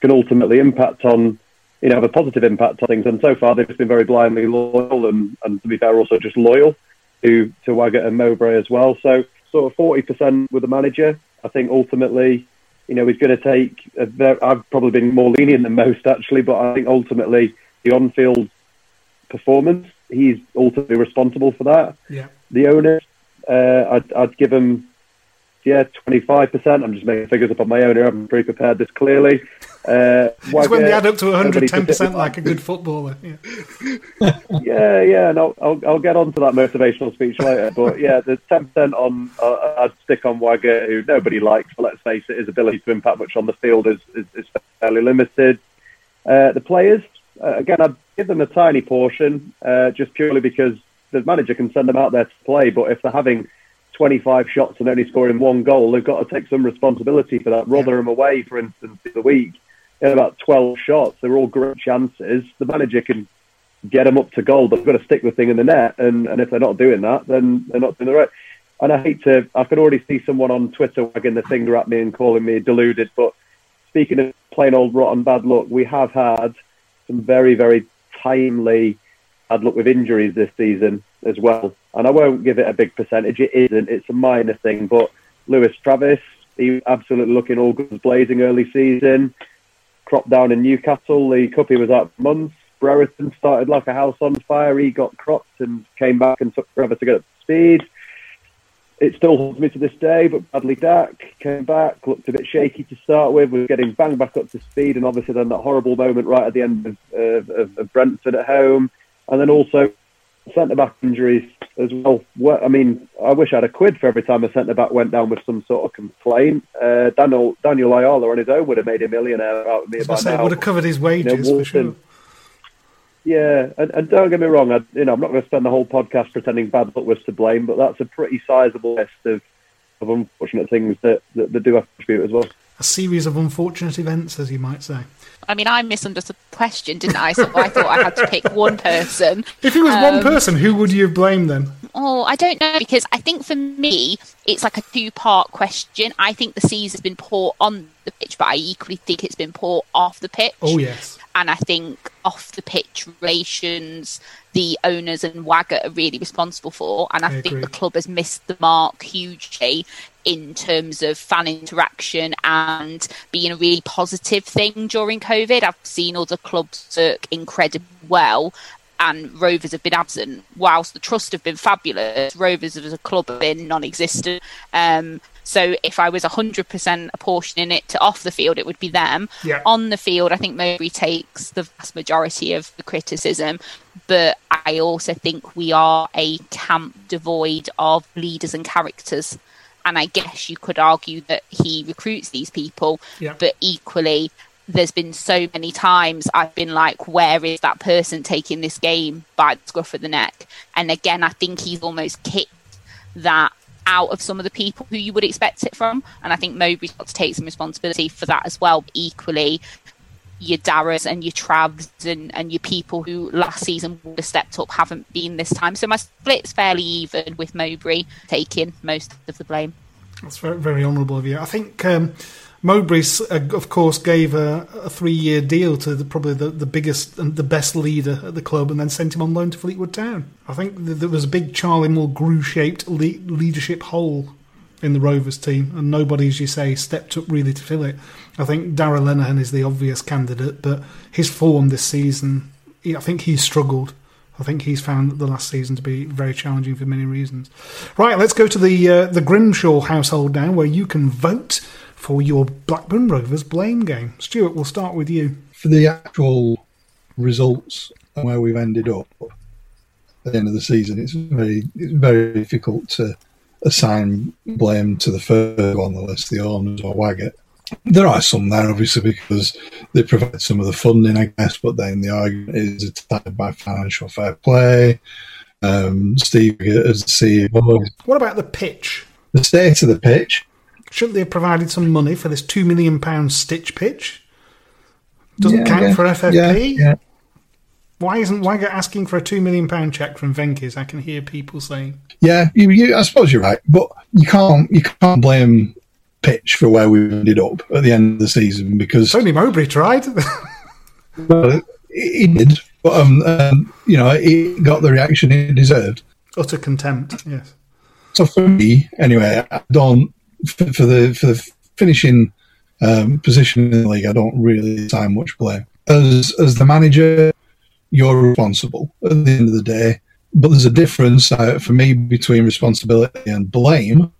can ultimately impact on, you know, have a positive impact on things. And so far, they've just been very blindly loyal and, and to be fair, also just loyal to, to Waggott and Mowbray as well. So, sort of 40% with the manager. I think ultimately, you know, he's going to take. A I've probably been more lenient than most actually, but I think ultimately the on-field performance, he's ultimately responsible for that. Yeah. The owner, uh, I'd, I'd give him, yeah, twenty-five percent. I'm just making figures up on my own here. I haven't pre-prepared this clearly. Uh, It's when they add up to 110% like a good footballer. Yeah. yeah, yeah, and I'll, I'll, I'll get on to that motivational speech later. But yeah, the ten percent on uh, I'd stick on Waggott, who nobody likes. But let's face it, his ability to impact much on the field is is, is fairly limited. Uh, the players, uh, again, I'd give them a tiny portion, uh, just purely because the manager can send them out there to play. But if they're having 25 shots and only scoring one goal, they've got to take some responsibility for that. Rotherham away, for instance, the week, they had about 12 shots. They were all great chances. The manager can get them up to goal, but they've got to stick the thing in the net. And, and if they're not doing that, then they're not doing the right. And I hate to, I can already see someone on Twitter wagging the finger at me and calling me deluded. But speaking of plain old rotten bad luck, we have had some very, very timely bad luck with injuries this season as well. And I won't give it a big percentage. It isn't. It's a minor thing. But Lewis Travis, he absolutely looking all guns blazing early season. Crop down in Newcastle. The cup he was out months. Brereton started like a house on fire. He got cropped and came back and took forever to get up to speed. It still holds me to this day, but Bradley Dack came back, looked a bit shaky to start with, was getting banged back up to speed, and obviously then that horrible moment right at the end of, of, of Brentford at home, and then also centre back injuries as well. I mean, I wish I had a quid for every time a centre back went down with some sort of complaint. Uh, Daniel Daniel Ayala on his own would have made a millionaire out of me I was say, now. would have covered his You know, wages for sure. Yeah, and, and don't get me wrong, I, you know, I'm not going to spend the whole podcast pretending bad luck was to blame, but that's a pretty sizable list of, of unfortunate things that, that, that do have to contribute as well. A series of unfortunate events, as you might say. I mean, I misunderstood the question, didn't I? So I thought I had to pick one person. If it was one Um, person, who would you blame then? Oh, I don't know because I think for me it's like a two-part question. I think the season's been poor on the pitch, but I equally think it's been poor off the pitch. Oh, yes. And I think off the pitch relations, the owners and Waggott are really responsible for. And I, I think agree. the club has missed the mark hugely in terms of fan interaction and being a really positive thing during COVID. I've seen other clubs work incredibly well. And Rovers have been absent, whilst the trust have been fabulous. Rovers as a club have been non-existent. Um, So if I was 100% apportioning it to off the field, it would be them. Yeah. On the field, I think Mowbray takes the vast majority of the criticism, but I also think we are a camp devoid of leaders and characters. And I guess you could argue that he recruits these people, Yeah. but equally, there's been so many times I've been like, where is that person taking this game by the scruff of the neck? And again, I think he's almost kicked that out of some of the people who you would expect it from. And I think Mowbray's got to take some responsibility for that as well. But equally, your Darras and your Travs and, and your people who last season would have stepped up haven't been this time. So my split's fairly even with Mowbray taking most of the blame. That's very, very honourable of you. I think um, Mowbray, uh, of course, gave a, a three-year deal to the, probably the, the biggest and the best leader at the club, and then sent him on loan to Fleetwood Town. I think th- there was a big Charlie Mulgrew-shaped le- leadership hole in the Rovers team, and nobody, as you say, stepped up really to fill it. I think Darragh Lenihan is the obvious candidate, but his form this season, I think he's struggled. I think he's found the last season to be very challenging for many reasons. Right, let's go to the uh, the Grimshaw household now, where you can vote for your Blackburn Rovers blame game. Stuart, we'll start with you. For the actual results and where we've ended up at the end of the season, it's very it's very difficult to assign blame to the first on the list, the owners or Waggott. There are some there, obviously, because they provide some of the funding, I guess, but then the argument is it's tied by financial fair play. Um, Steve as the CEO. What about the pitch? The state of the pitch. Shouldn't they have provided some money for this two million pound stitch pitch? Doesn't Yeah, count yeah, for FFP. yeah. Why isn't Waggott asking for a two million pound check from Venky's? I can hear people saying. Yeah, you, you, I suppose you're right, but you can't you can't blame pitch for where we ended up at the end of the season because Tony Mowbray tried. well, he did, but um, um, you know, he got the reaction he deserved. Utter contempt. Yes. So for me, anyway, I don't for, for the for the finishing um, position in the league. I don't really assign much blame as as the manager. You're responsible at the end of the day, but there's a difference uh, for me between responsibility and blame.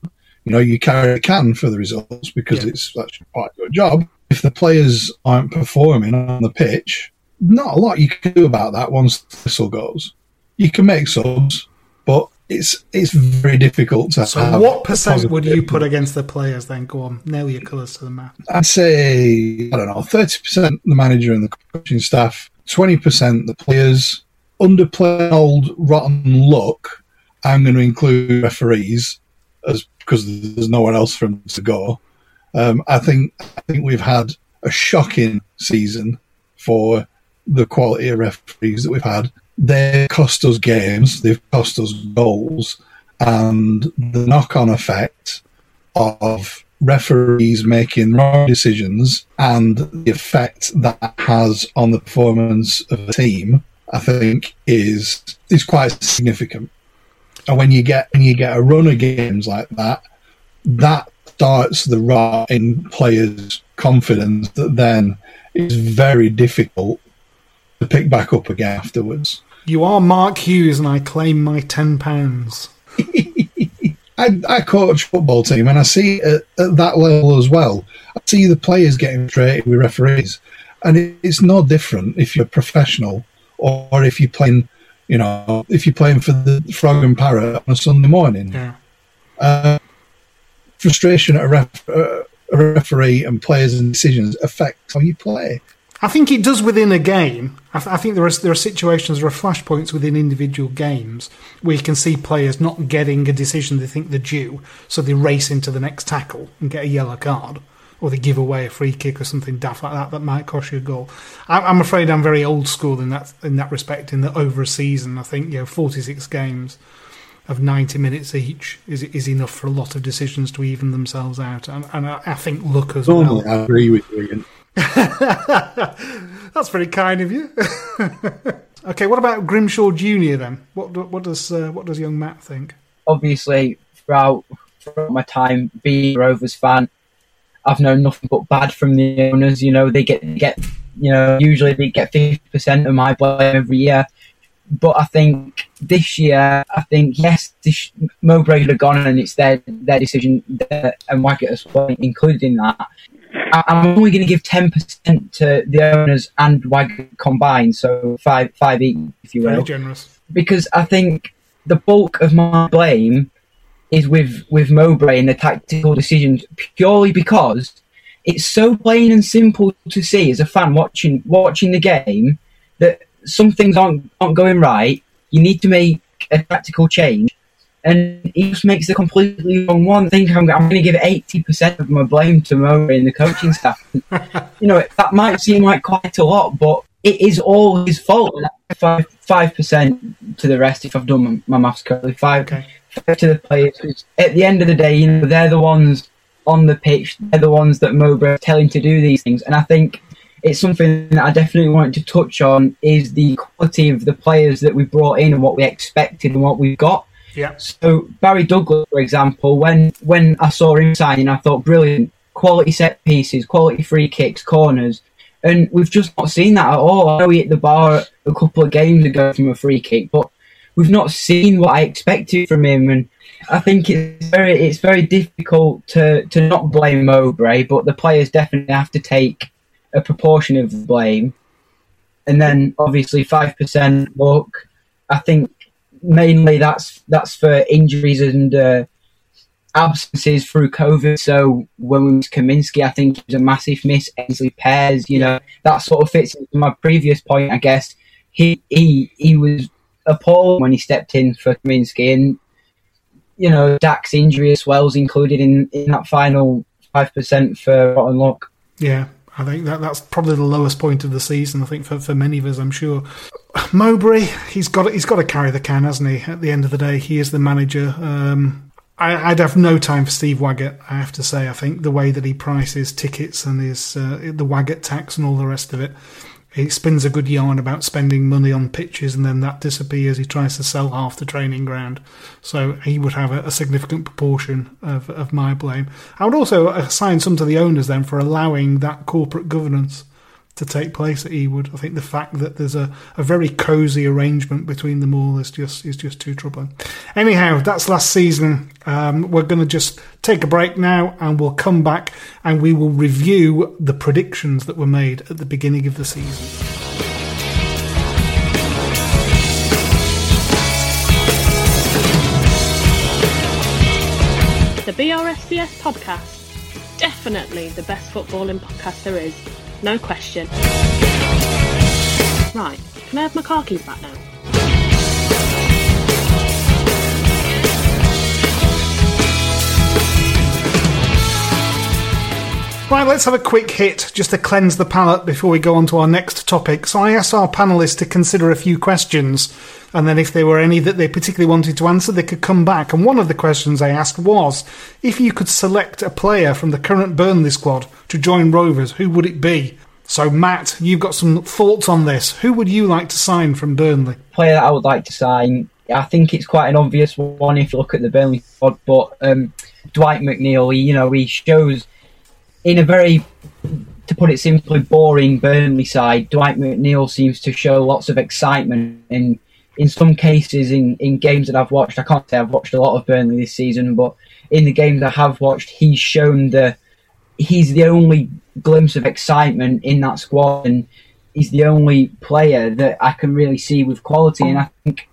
You know, you carry a can for the results because it's actually quite a good job. If the players aren't performing on the pitch, not a lot you can do about that once the whistle goes. You can make subs, but it's it's very difficult to So, have what percent would you put against the players then? Go on, nail your colours to the map. I'd say I don't know, thirty percent the manager and the coaching staff, twenty percent the players. Underplaying old rotten luck. I'm going to include referees as because there's no one else for him to go. Um, I think I think we've had a shocking season for the quality of referees that we've had. They cost us games, they've cost us goals, and the knock-on effect of referees making wrong decisions and the effect that has on the performance of the team, I think is is quite significant. And when you get when you get a run of games like that, that starts the rot in players' confidence that then is very difficult to pick back up again afterwards. You are Mark Hughes, and I claim my ten pounds. I, I coach football team and I see at, at that level as well. I see the players getting frustrated with referees, and it, it's no different if you're professional or if you're playing, you know, if you're playing for the Frog and Parrot on a Sunday morning. Yeah. Uh, frustration at a, ref, uh, a referee and players and decisions affects how you play. I think it does within a game. I, th- I think there are there are situations, there are flashpoints within individual games where you can see players not getting a decision they think they're due, so they race into the next tackle and get a yellow card, or they give away a free kick or something daft like that that might cost you a goal. I, I'm afraid I'm very old school in that in that respect. In that over a season, I think you know 46 games of 90 minutes each is is enough for a lot of decisions to even themselves out, and, and I, I think luck as well. Normally, I agree with you. Ian. That's very kind of you. okay, what about Grimshaw Junior then? What what does uh, what does young Matt think? obviously throughout, throughout my time being a Rovers fan, I've known nothing but bad from the owners. You know, they get get you know usually they get fifty percent of my blame every year. but I think this year, I think yes, this, Mowbray would have gone, and it's their their decision, their, and Waggott as well, included in that. I, I'm only going to give ten percent to the owners and Waggott combined, so five five each, if you will, Very generous. because I think the bulk of my blame is with with Mowbray and the tactical decisions purely because it's so plain and simple to see as a fan watching watching the game that some things aren't aren't going right. You need to make a tactical change, and he just makes the completely wrong one. I think I'm, I'm going to give eighty percent of my blame to Mowbray and the coaching staff. you know that might seem like quite a lot, but it is all his fault. Five five percent to the rest, if I've done my, my maths correctly. Five, five to the players. At the end of the day, you know they're the ones on the pitch. They're the ones that Mowbray is telling to do these things, and I think it's something that I definitely wanted to touch on is the quality of the players that we brought in and what we expected and what we got. Yeah. So Barry Douglas, for example, when when I saw him signing, I thought brilliant, quality set pieces, quality free kicks, corners, and we've just not seen that at all. I know he hit the bar a couple of games ago from a free kick, but we've not seen what I expected from him, and I think it's very it's very difficult to to not blame Mowbray, but the players definitely have to take a proportion of the blame, and then obviously five percent look. I think mainly that's that's for injuries and uh, absences through COVID. So when we was Kaminski, I think it was a massive miss. Aynsley Pears, you know, that sort of fits into my previous point. I guess he he he was appalled when he stepped in for Kaminski, and you know Dack's injury as well is included in in that final five percent for rotten luck. Yeah, I think that that's probably the lowest point of the season. I think for, for many of us, I'm sure. Mowbray, he's got he's got to carry the can, hasn't he? At the end of the day, he is the manager. Um, I, I'd have no time for Steve Waggott. I have to say, I think the way that he prices tickets and his uh, the Waggott tax and all the rest of it. He spins a good yarn about spending money on pitches and then that disappears. He tries to sell half the training ground. So he would have a, a significant proportion of, of my blame. I would also assign some to the owners then for allowing that corporate governance to take place at Ewood. I think the fact that there's a, a very cosy arrangement between them all is just is just too troubling. Anyhow, that's last season. Um, we're going to just take a break now, and we'll come back and we will review the predictions that were made at the beginning of the season. The BRFCS podcast. Definitely the best footballing podcast there is. No question. Right, can I have my car keys back now? Right, let's have a quick hit just to cleanse the palate before we go on to our next topic. So I asked our panelists to consider a few questions, and then if there were any that they particularly wanted to answer, they could come back. And one of the questions I asked was if you could select a player from the current Burnley squad to join Rovers, who would it be? So, Matt, you've got some thoughts on this. Who would you like to sign from Burnley? player that I would like to sign. I think it's quite an obvious one if you look at the Burnley squad, but um, Dwight McNeil, you know, he shows in a very, to put it simply, boring Burnley side. Dwight McNeil seems to show lots of excitement, and in some cases, in, in games that I've watched, I can't say I've watched a lot of Burnley this season, but in the games I have watched, he's shown the he's the only glimpse of excitement in that squad, and he's the only player that I can really see with quality. And I think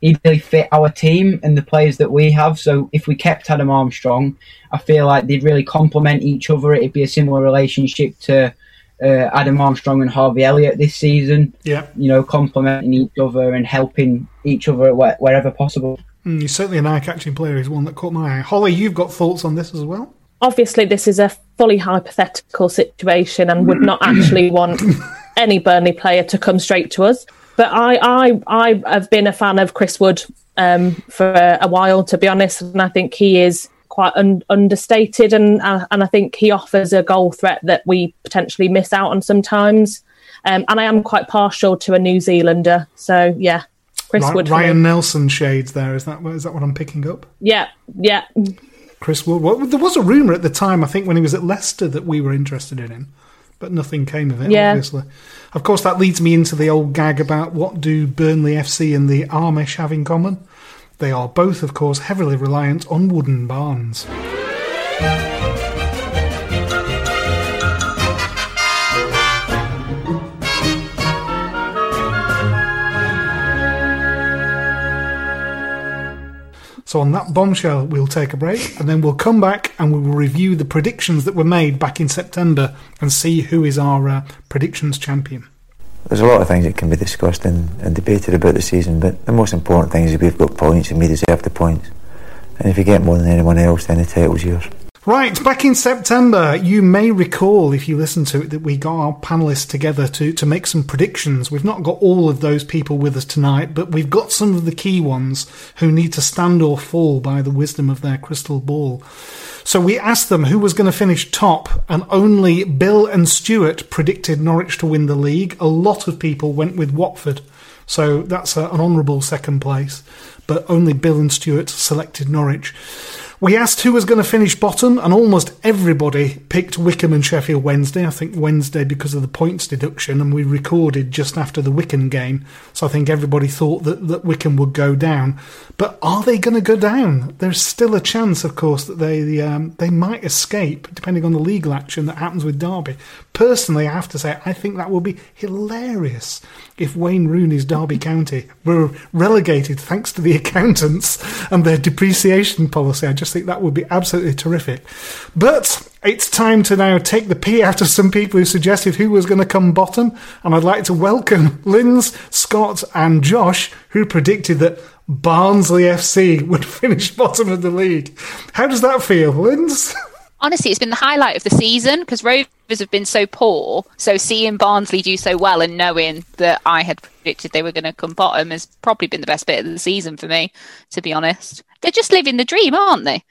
he'd really fit our team and the players that we have. So if we kept Adam Armstrong, I feel like they'd really complement each other. It'd be a similar relationship to uh, Adam Armstrong and Harvey Elliott this season. Yeah. You know, complementing each other and helping each other where, wherever possible. Mm, he's certainly an eye-catching player. He's one that caught my eye. Hollie, you've got thoughts on this as well? Obviously, this is a fully hypothetical situation and would not actually want any Burnley player to come straight to us. But I, I, I have been a fan of Chris Wood um, for a while, to be honest, and I think he is quite un- understated, and uh, and I think he offers a goal threat that we potentially miss out on sometimes. Um, and I am quite partial to a New Zealander, so yeah, Chris Ry- Wood. Ryan Nelsen shades there. Is that is that what I'm picking up? Yeah, yeah. Chris Wood. Well, there was a rumor at the time, I think, when he was at Leicester, that we were interested in him. but nothing came of it. Yeah. Obviously, of course, that leads me into the old gag about what do Burnley FC and the Amish have in common. They are both, of course, heavily reliant on wooden barns. So, on that bombshell, we'll take a break and then we'll come back and we will review the predictions that were made back in September and see who is our uh, predictions champion. There's a lot of things that can be discussed and, and debated about the season, but the most important thing is we've got points and we deserve the points. And if you get more than anyone else, then the title's yours. Right, back in September, you may recall, if you listen to it, that we got our panelists together to, to make some predictions. We've not got all of those people with us tonight, but we've got some of the key ones who need to stand or fall by the wisdom of their crystal ball. So we asked them who was going to finish top, and only Bill and Stuart predicted Norwich to win the league. A lot of people went with Watford, so that's a, an honourable second place, but only Bill and Stuart selected Norwich. We asked who was going to finish bottom, and almost everybody picked Wycombe and Sheffield Wednesday. I think Wednesday because of the points deduction, and we recorded just after the Wycombe game, so I think everybody thought that, that Wycombe would go down. But are they going to go down? There's still a chance, of course, that they um, they might escape, depending on the legal action that happens with Derby. Personally, I have to say, I think that would be hilarious if Wayne Rooney's Derby County were relegated thanks to the accountants and their depreciation policy. I just think that would be absolutely terrific. But it's time to now take the pee out of some people who suggested who was going to come bottom. And I'd like to welcome Linz, Scott, and Josh, who predicted that Barnsley FC would finish bottom of the league. How does that feel, Linz? Honestly, it's been the highlight of the season because Rovers have been so poor. So seeing Barnsley do so well and knowing that I had predicted they were going to come bottom has probably been the best bit of the season for me, to be honest. They're just living the dream, aren't they?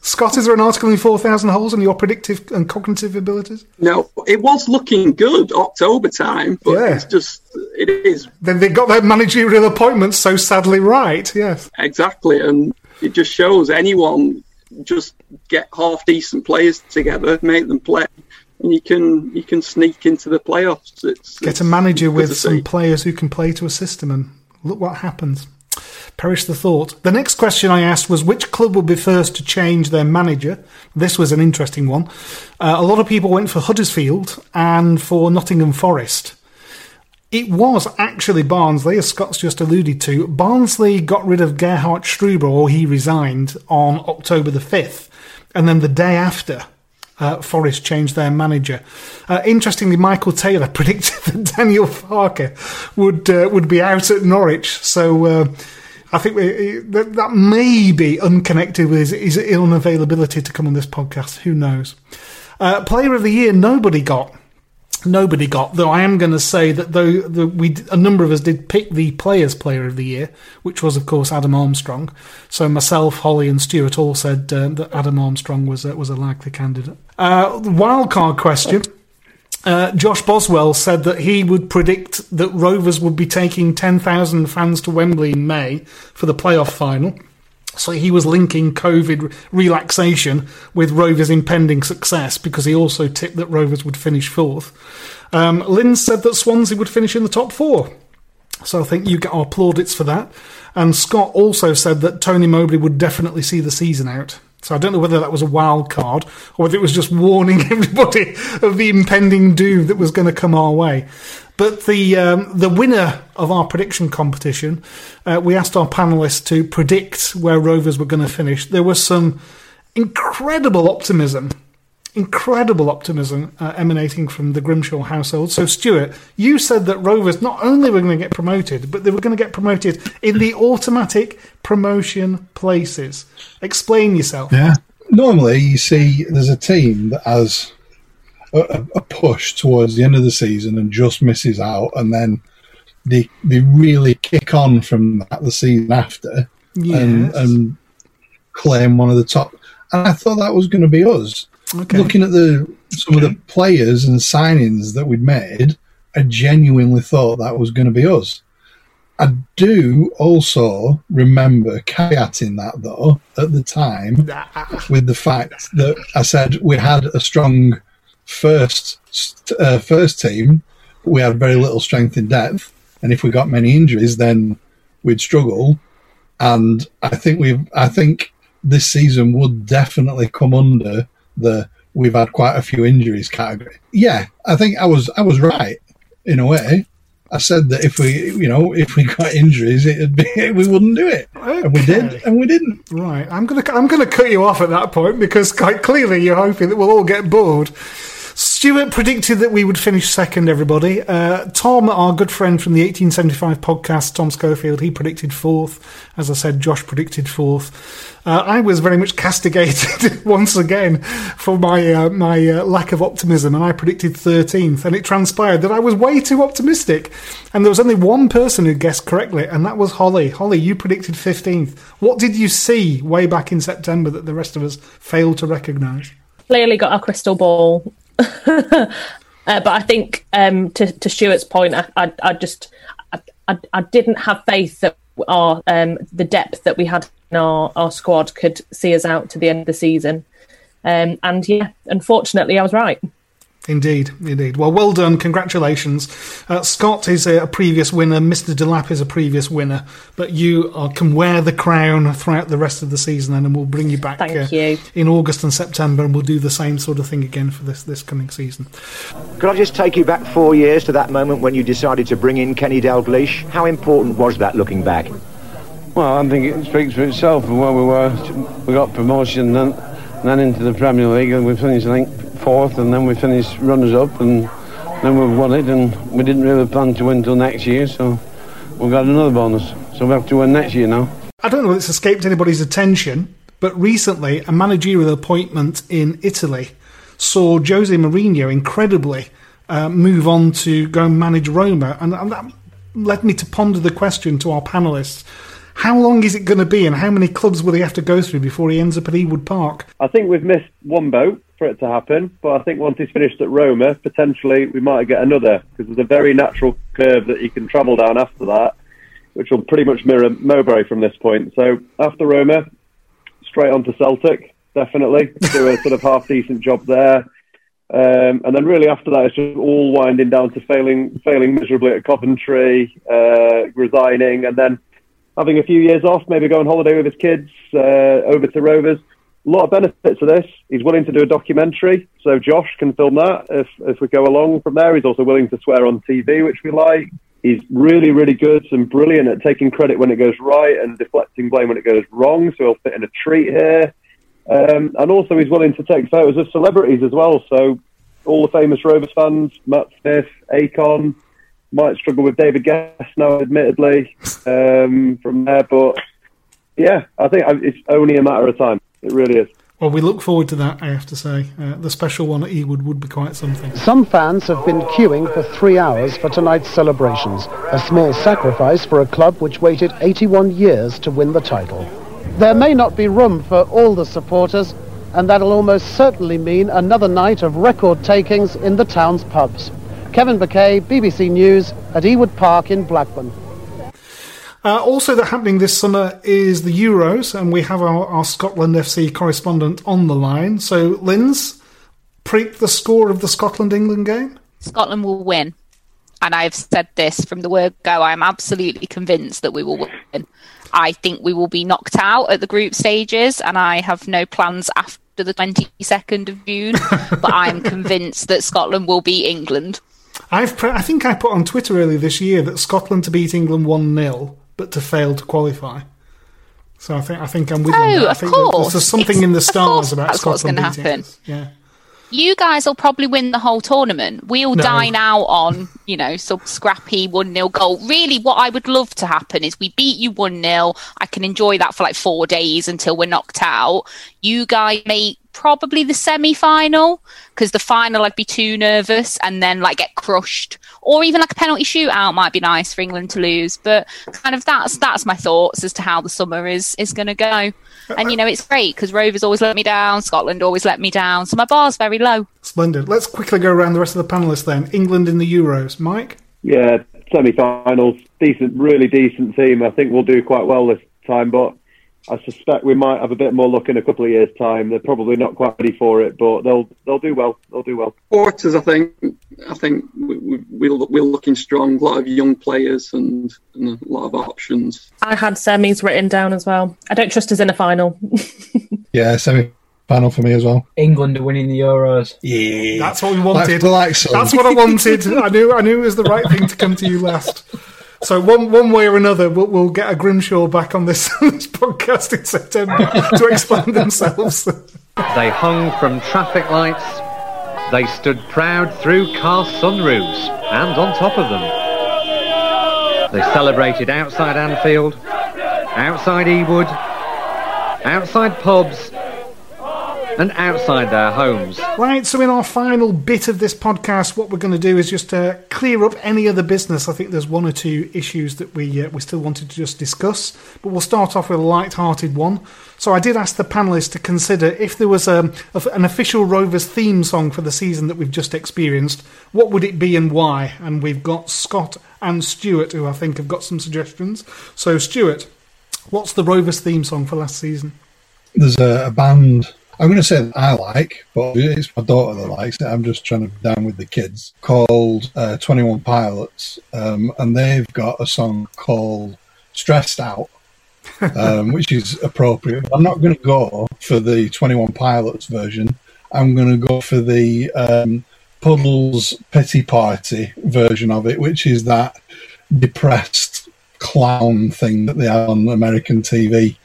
Scott, is there an article in 4,000 Holes on your predictive and cognitive abilities? No, it was looking good October time, but Yeah. it's just, it is. Then they got their managerial appointments so sadly right, yes. Exactly, and it just shows anyone just get half decent players together, make them play, and you can you can sneak into the playoffs. It's, Get it's a manager with some see. players who can play to a system, and look what happens. Perish the thought. The next question I asked was which club would be first to change their manager? This was an interesting one. Uh, a lot of people went for Huddersfield and for Nottingham Forest. It was actually Barnsley, as Scott's just alluded to. Barnsley got rid of Gerhard Struber, or he resigned, on October the 5th. And then the day after, uh, Forest changed their manager. Uh, interestingly, Michael Taylor predicted that Daniel Farke would uh, would be out at Norwich. So uh, I think we, that, that may be unconnected with his, his unavailability to come on this podcast. Who knows? Uh, player of the year, nobody got. Nobody got, though I am going to say that though the, we a number of us did pick the Players' Player of the Year, which was of course Adam Armstrong. So myself, Hollie, and Stuart all said uh, that Adam Armstrong was a, was a likely candidate. Uh, wild card question. Uh, Josh Boswell said that he would predict that Rovers would be taking 10,000 fans to Wembley in May for the playoff final. So he was linking COVID relaxation with Rovers' impending success because he also tipped that Rovers would finish fourth. Um, Lynn said that Swansea would finish in the top four. So I think you get our plaudits for that. And Scott also said that Tony Mowbray would definitely see the season out. So I don't know whether that was a wild card or whether it was just warning everybody of the impending doom that was going to come our way. But the um, the winner of our prediction competition, uh, we asked our panelists to predict where Rovers were going to finish. There was some incredible optimism, incredible optimism uh, emanating from the Grimshaw household. So, Stuart, you said that Rovers not only were going to get promoted, but they were going to get promoted in the automatic promotion places. Explain yourself. Yeah. Normally, you see there's a team that has a, a push towards the end of the season and just misses out, and then they they really kick on from that the season after and, Yes. and claim one of the top. And I thought that was going to be us. Okay. Looking at the some of the players and signings that we'd made, I genuinely thought that was going to be us. I do also remember caveating that though at the time with the fact that I said we had a strong first uh, first team, we had very little strength in depth, and if we got many injuries, then we'd struggle. And I think we've, I think this season would definitely come under the we've had quite a few injuries category. Yeah, I think I was I was right in a way. I said that if we, you know, if we got injuries, it'd be we wouldn't do it, and we did, and we didn't. Right, I'm gonna I'm gonna cut you off at that point because quite clearly you're hoping that we'll all get bored. Stuart predicted that we would finish second, everybody. Uh, Tom, our good friend from the 1875 podcast, Tom Schofield, he predicted fourth. As I said, Josh predicted fourth. Uh, I was very much castigated once again for my uh, my uh, lack of optimism, and I predicted 13th. And it transpired that I was way too optimistic. And there was only one person who guessed correctly, and that was Hollie. Hollie, you predicted 15th. What did you see way back in September that the rest of us failed to recognise? Clearly got our crystal ball uh, but I think um, to, to Stuart's point, I, I, I just I, I, didn't have faith that our um, the depth that we had in our, our squad could see us out to the end of the season. Um, and yeah, unfortunately, I was right. Indeed, indeed. Well, well done. Congratulations. Uh, Scott is a, a, previous winner. Mr. Delap is a previous winner. But you are, can wear the crown throughout the rest of the season, and we'll bring you back Thank uh, you. in August and September, and we'll do the same sort of thing again for this, this coming season. Could I just take you back four years to that moment when you decided to bring in Kenny Dalglish? How important was that looking back? Well, I think it speaks for itself. Where we were, we got promotion, then, then into the Premier League, and we finished, I think, fourth, and then we finished runners-up, and then we won it, and we didn't really plan to win until next year, so we got another bonus. So we have to win next year now. I don't know if it's escaped anybody's attention, but recently a managerial appointment in Italy saw Jose Mourinho incredibly uh, move on to go and manage Roma, and, and that led me to ponder the question to our panelists. How long is it going to be, and how many clubs will he have to go through before he ends up at Ewood Park? I think we've missed one boat for it to happen. But I think once he's finished at Roma, potentially we might get another because there's a very natural curve that he can travel down after that, which will pretty much mirror Mowbray from this point. So after Roma, straight on to Celtic, definitely do a sort of half decent job there. Um, and then really after that, it's just all winding down to failing, failing miserably at Coventry, uh, resigning, and then having a few years off, maybe go on holiday with his kids uh, over to Rovers a lot of benefits to this. He's willing to do a documentary, so Josh can film that if, if we go along from there. He's also willing to swear on TV, which we like. He's really, really good and brilliant at taking credit when it goes right and deflecting blame when it goes wrong. So he'll fit in a treat here. Um, and also, he's willing to take photos of celebrities as well. So all the famous Rovers fans, Matt Smith, Akon, might struggle with David Gest now, admittedly, um, from there. But yeah, I think it's only a matter of time. It really is. Well, we look forward to that, I have to say. Uh, the special one at Ewood would be quite something. Some fans have been queuing for three hours for tonight's celebrations, a small sacrifice for a club which waited 81 years to win the title. There may not be room for all the supporters, and that'll almost certainly mean another night of record takings in the town's pubs. Kevin Baquet, BBC News, at Ewood Park in Blackburn. Uh, also, that happening this summer is the Euros, and we have our, our Scotland FC correspondent on the line. So, Linz, predict the score of the Scotland England game? Scotland will win. And I've said this from the word go. I'm absolutely convinced that we will win. I think we will be knocked out at the group stages, and I have no plans after the 22nd of June. but I'm convinced that Scotland will beat England. I've pre- I think I put on Twitter earlier this year that Scotland to beat England 1 0 but to fail to qualify. So I think I think I'm with oh, you. I of think course. there's something it's, in the stars about that's Scotland what's going to happen. Yeah. You guys will probably win the whole tournament. We'll No. dine out on, you know, some scrappy 1 0 goal. Really, what I would love to happen is we beat you 1 0. I can enjoy that for like four days until we're knocked out. You guys make probably the semi final because the final I'd be too nervous and then like get crushed. Or even like a penalty shootout might be nice for England to lose. But kind of that's that's my thoughts as to how the summer is is going to go. And you know, it's great because Rovers always let me down, Scotland always let me down, so my bar's very low. Splendid. Let's quickly go around the rest of the panelists then. England in the Euros. Mike? Yeah, semi-finals, decent, really decent team. I think we'll do quite well this time, but I suspect we might have a bit more luck in a couple of years' time. They're probably not quite ready for it, but they'll they'll do well. They'll do well. Supporters, I think, I think we, we, we're, we're looking strong. A lot of young players and, and a lot of options. I had semis written down as well. I don't trust us in a final. Yeah, semi final for me as well. England are winning the Euros. Yeah, That's what we wanted. That's like some. That's what I wanted. I knew. I knew it was the right thing to come to you last. So one one way or another, we'll, we'll get a Grimshaw back on this, this podcast in September to explain themselves. They hung from traffic lights. They stood proud through car sunroofs and on top of them. They celebrated outside Anfield, outside Ewood, outside pubs, and outside their homes. Right, so in our final bit of this podcast, what we're going to do is just uh, clear up any other business. I think there's one or two issues that we uh, we still wanted to just discuss, but we'll start off with a light-hearted one. So I did ask the panelists to consider if there was um, a, an official Rovers theme song for the season that we've just experienced, what would it be and why? And we've got Scott and Stuart who I think have got some suggestions. So Stuart, what's the Rovers theme song for last season? There's a, a band. I'm going to say that I like, but it's my daughter that likes it. I'm just trying to be down with the kids. Called uh, Twenty One Pilots, um, and they've got a song called "Stressed Out," um, which is appropriate. I'm not going to go for the Twenty One Pilots version. I'm going to go for the um, Puddles Pity Party version of it, which is that depressed clown thing that they have on American TV.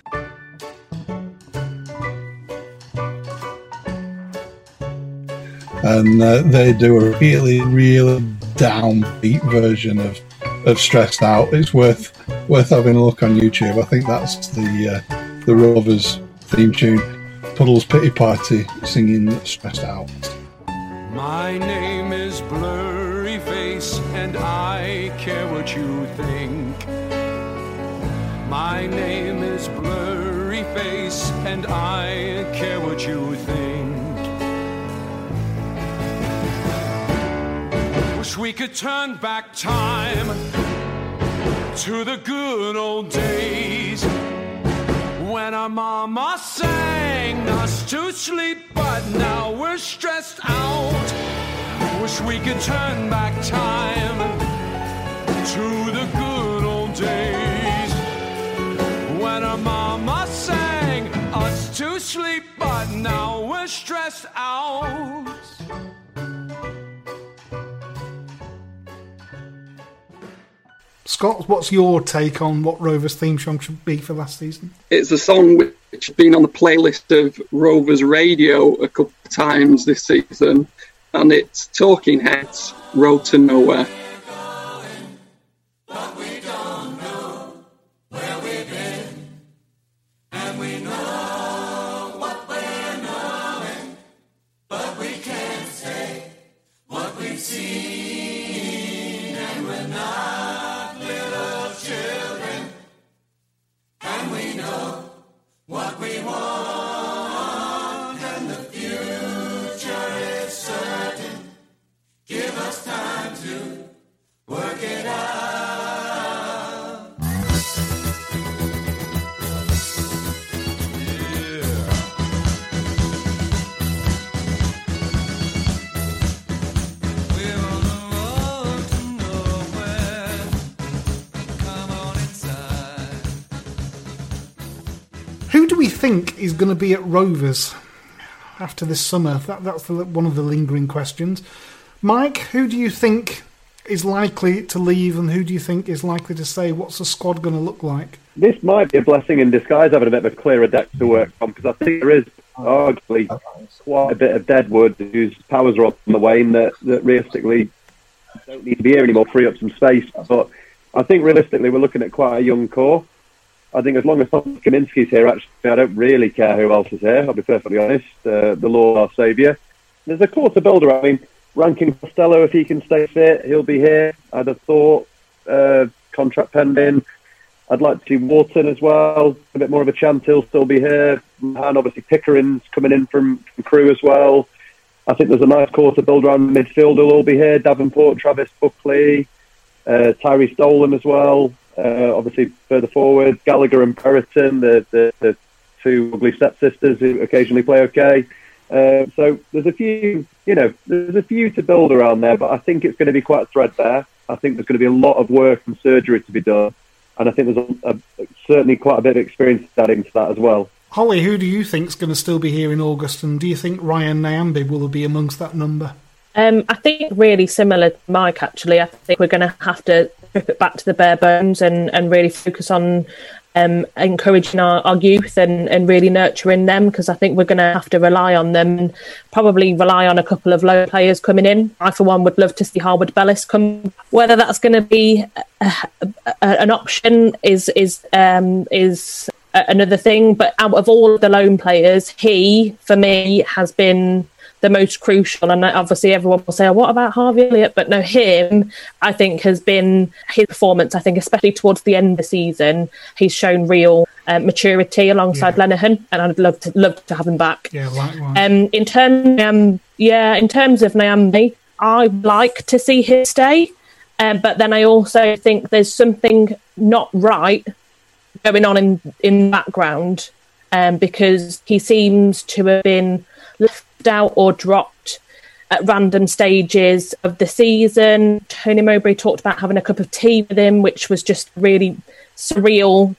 And uh, they do a really, really downbeat version of of stressed out. It's worth worth having a look on YouTube. I think that's the uh, the Rovers theme tune. Puddles Pity Party singing stressed out. My name is Blurry Face, and I care what you think. My name is Blurry Face, and I care what you think. We could turn back time to the good old days when our mama sang us to sleep, but now we're stressed out. Wish we could turn back time to the good old days when our mama sang us to sleep, but now we're stressed out. Scott, what's your take on what Rovers theme song should be for last season? It's a song which has been on the playlist of Rovers Radio a couple of times this season, and it's Talking Heads, Road to Nowhere. Think is going to be at Rovers after this summer? That, that's the, one of the lingering questions. Mike, who do you think is likely to leave, and who do you think is likely to stay? What's the squad going to look like? This might be a blessing in disguise having a bit of a clearer deck to work from because I think there is arguably quite a bit of deadwood whose powers are on the wane that, that realistically don't need to be here anymore, free up some space. But I think realistically we're looking at quite a young core. I think as long as Thomas Kaminski's here, actually, I don't really care who else is here. I'll be perfectly honest. Uh, the Lord our saviour. There's a to builder. I mean, Rankin Costello, if he can stay fit, he'll be here. I'd have thought. Uh, contract pending. I'd like to see Wharton as well. A bit more of a chance he'll still be here. And obviously Pickering's coming in from, from Crewe as well. I think there's a nice to build around midfield. Will all be here. Davenport, Travis Buckley, uh, Tyrhys Dolan as well. Uh, obviously, further forward, Gallagher and Brereton, the, the, the two ugly stepsisters who occasionally play okay. Uh, so there's a few, you know, there's a few to build around there, but I think it's going to be quite a threadbare. I think there's going to be a lot of work and surgery to be done, and I think there's a, a, certainly quite a bit of experience adding to that as well. Hollie, who do you think's going to still be here in August, and do you think Ryan Nyambe will be amongst that number? Um, I think really similar to Mike. Actually, I think we're going to have to strip it back to the bare bones and, and really focus on um, encouraging our, our youth and, and really nurturing them because I think we're going to have to rely on them and probably rely on a couple of low players coming in. I, for one, would love to see Harwood Bellis come. Whether that's going to be a, a, an option is is um, is another thing. But out of all the loan players, he for me has been the most crucial. And obviously, everyone will say, oh, "What about Harvey Elliott?" But no, him, I think, has been his performance. I think, especially towards the end of the season, he's shown real uh, maturity alongside yeah. Lenihan, and I'd love to love to have him back. Yeah, likewise. Um, in terms, um, yeah, in terms of Nyambe, I'd like to see him stay. Um, but then I also think there's something not right going on in in the background um, because he seems to have been out or dropped at random stages of the season. Tony Mowbray talked about having a cup of tea with him, which was just really surreal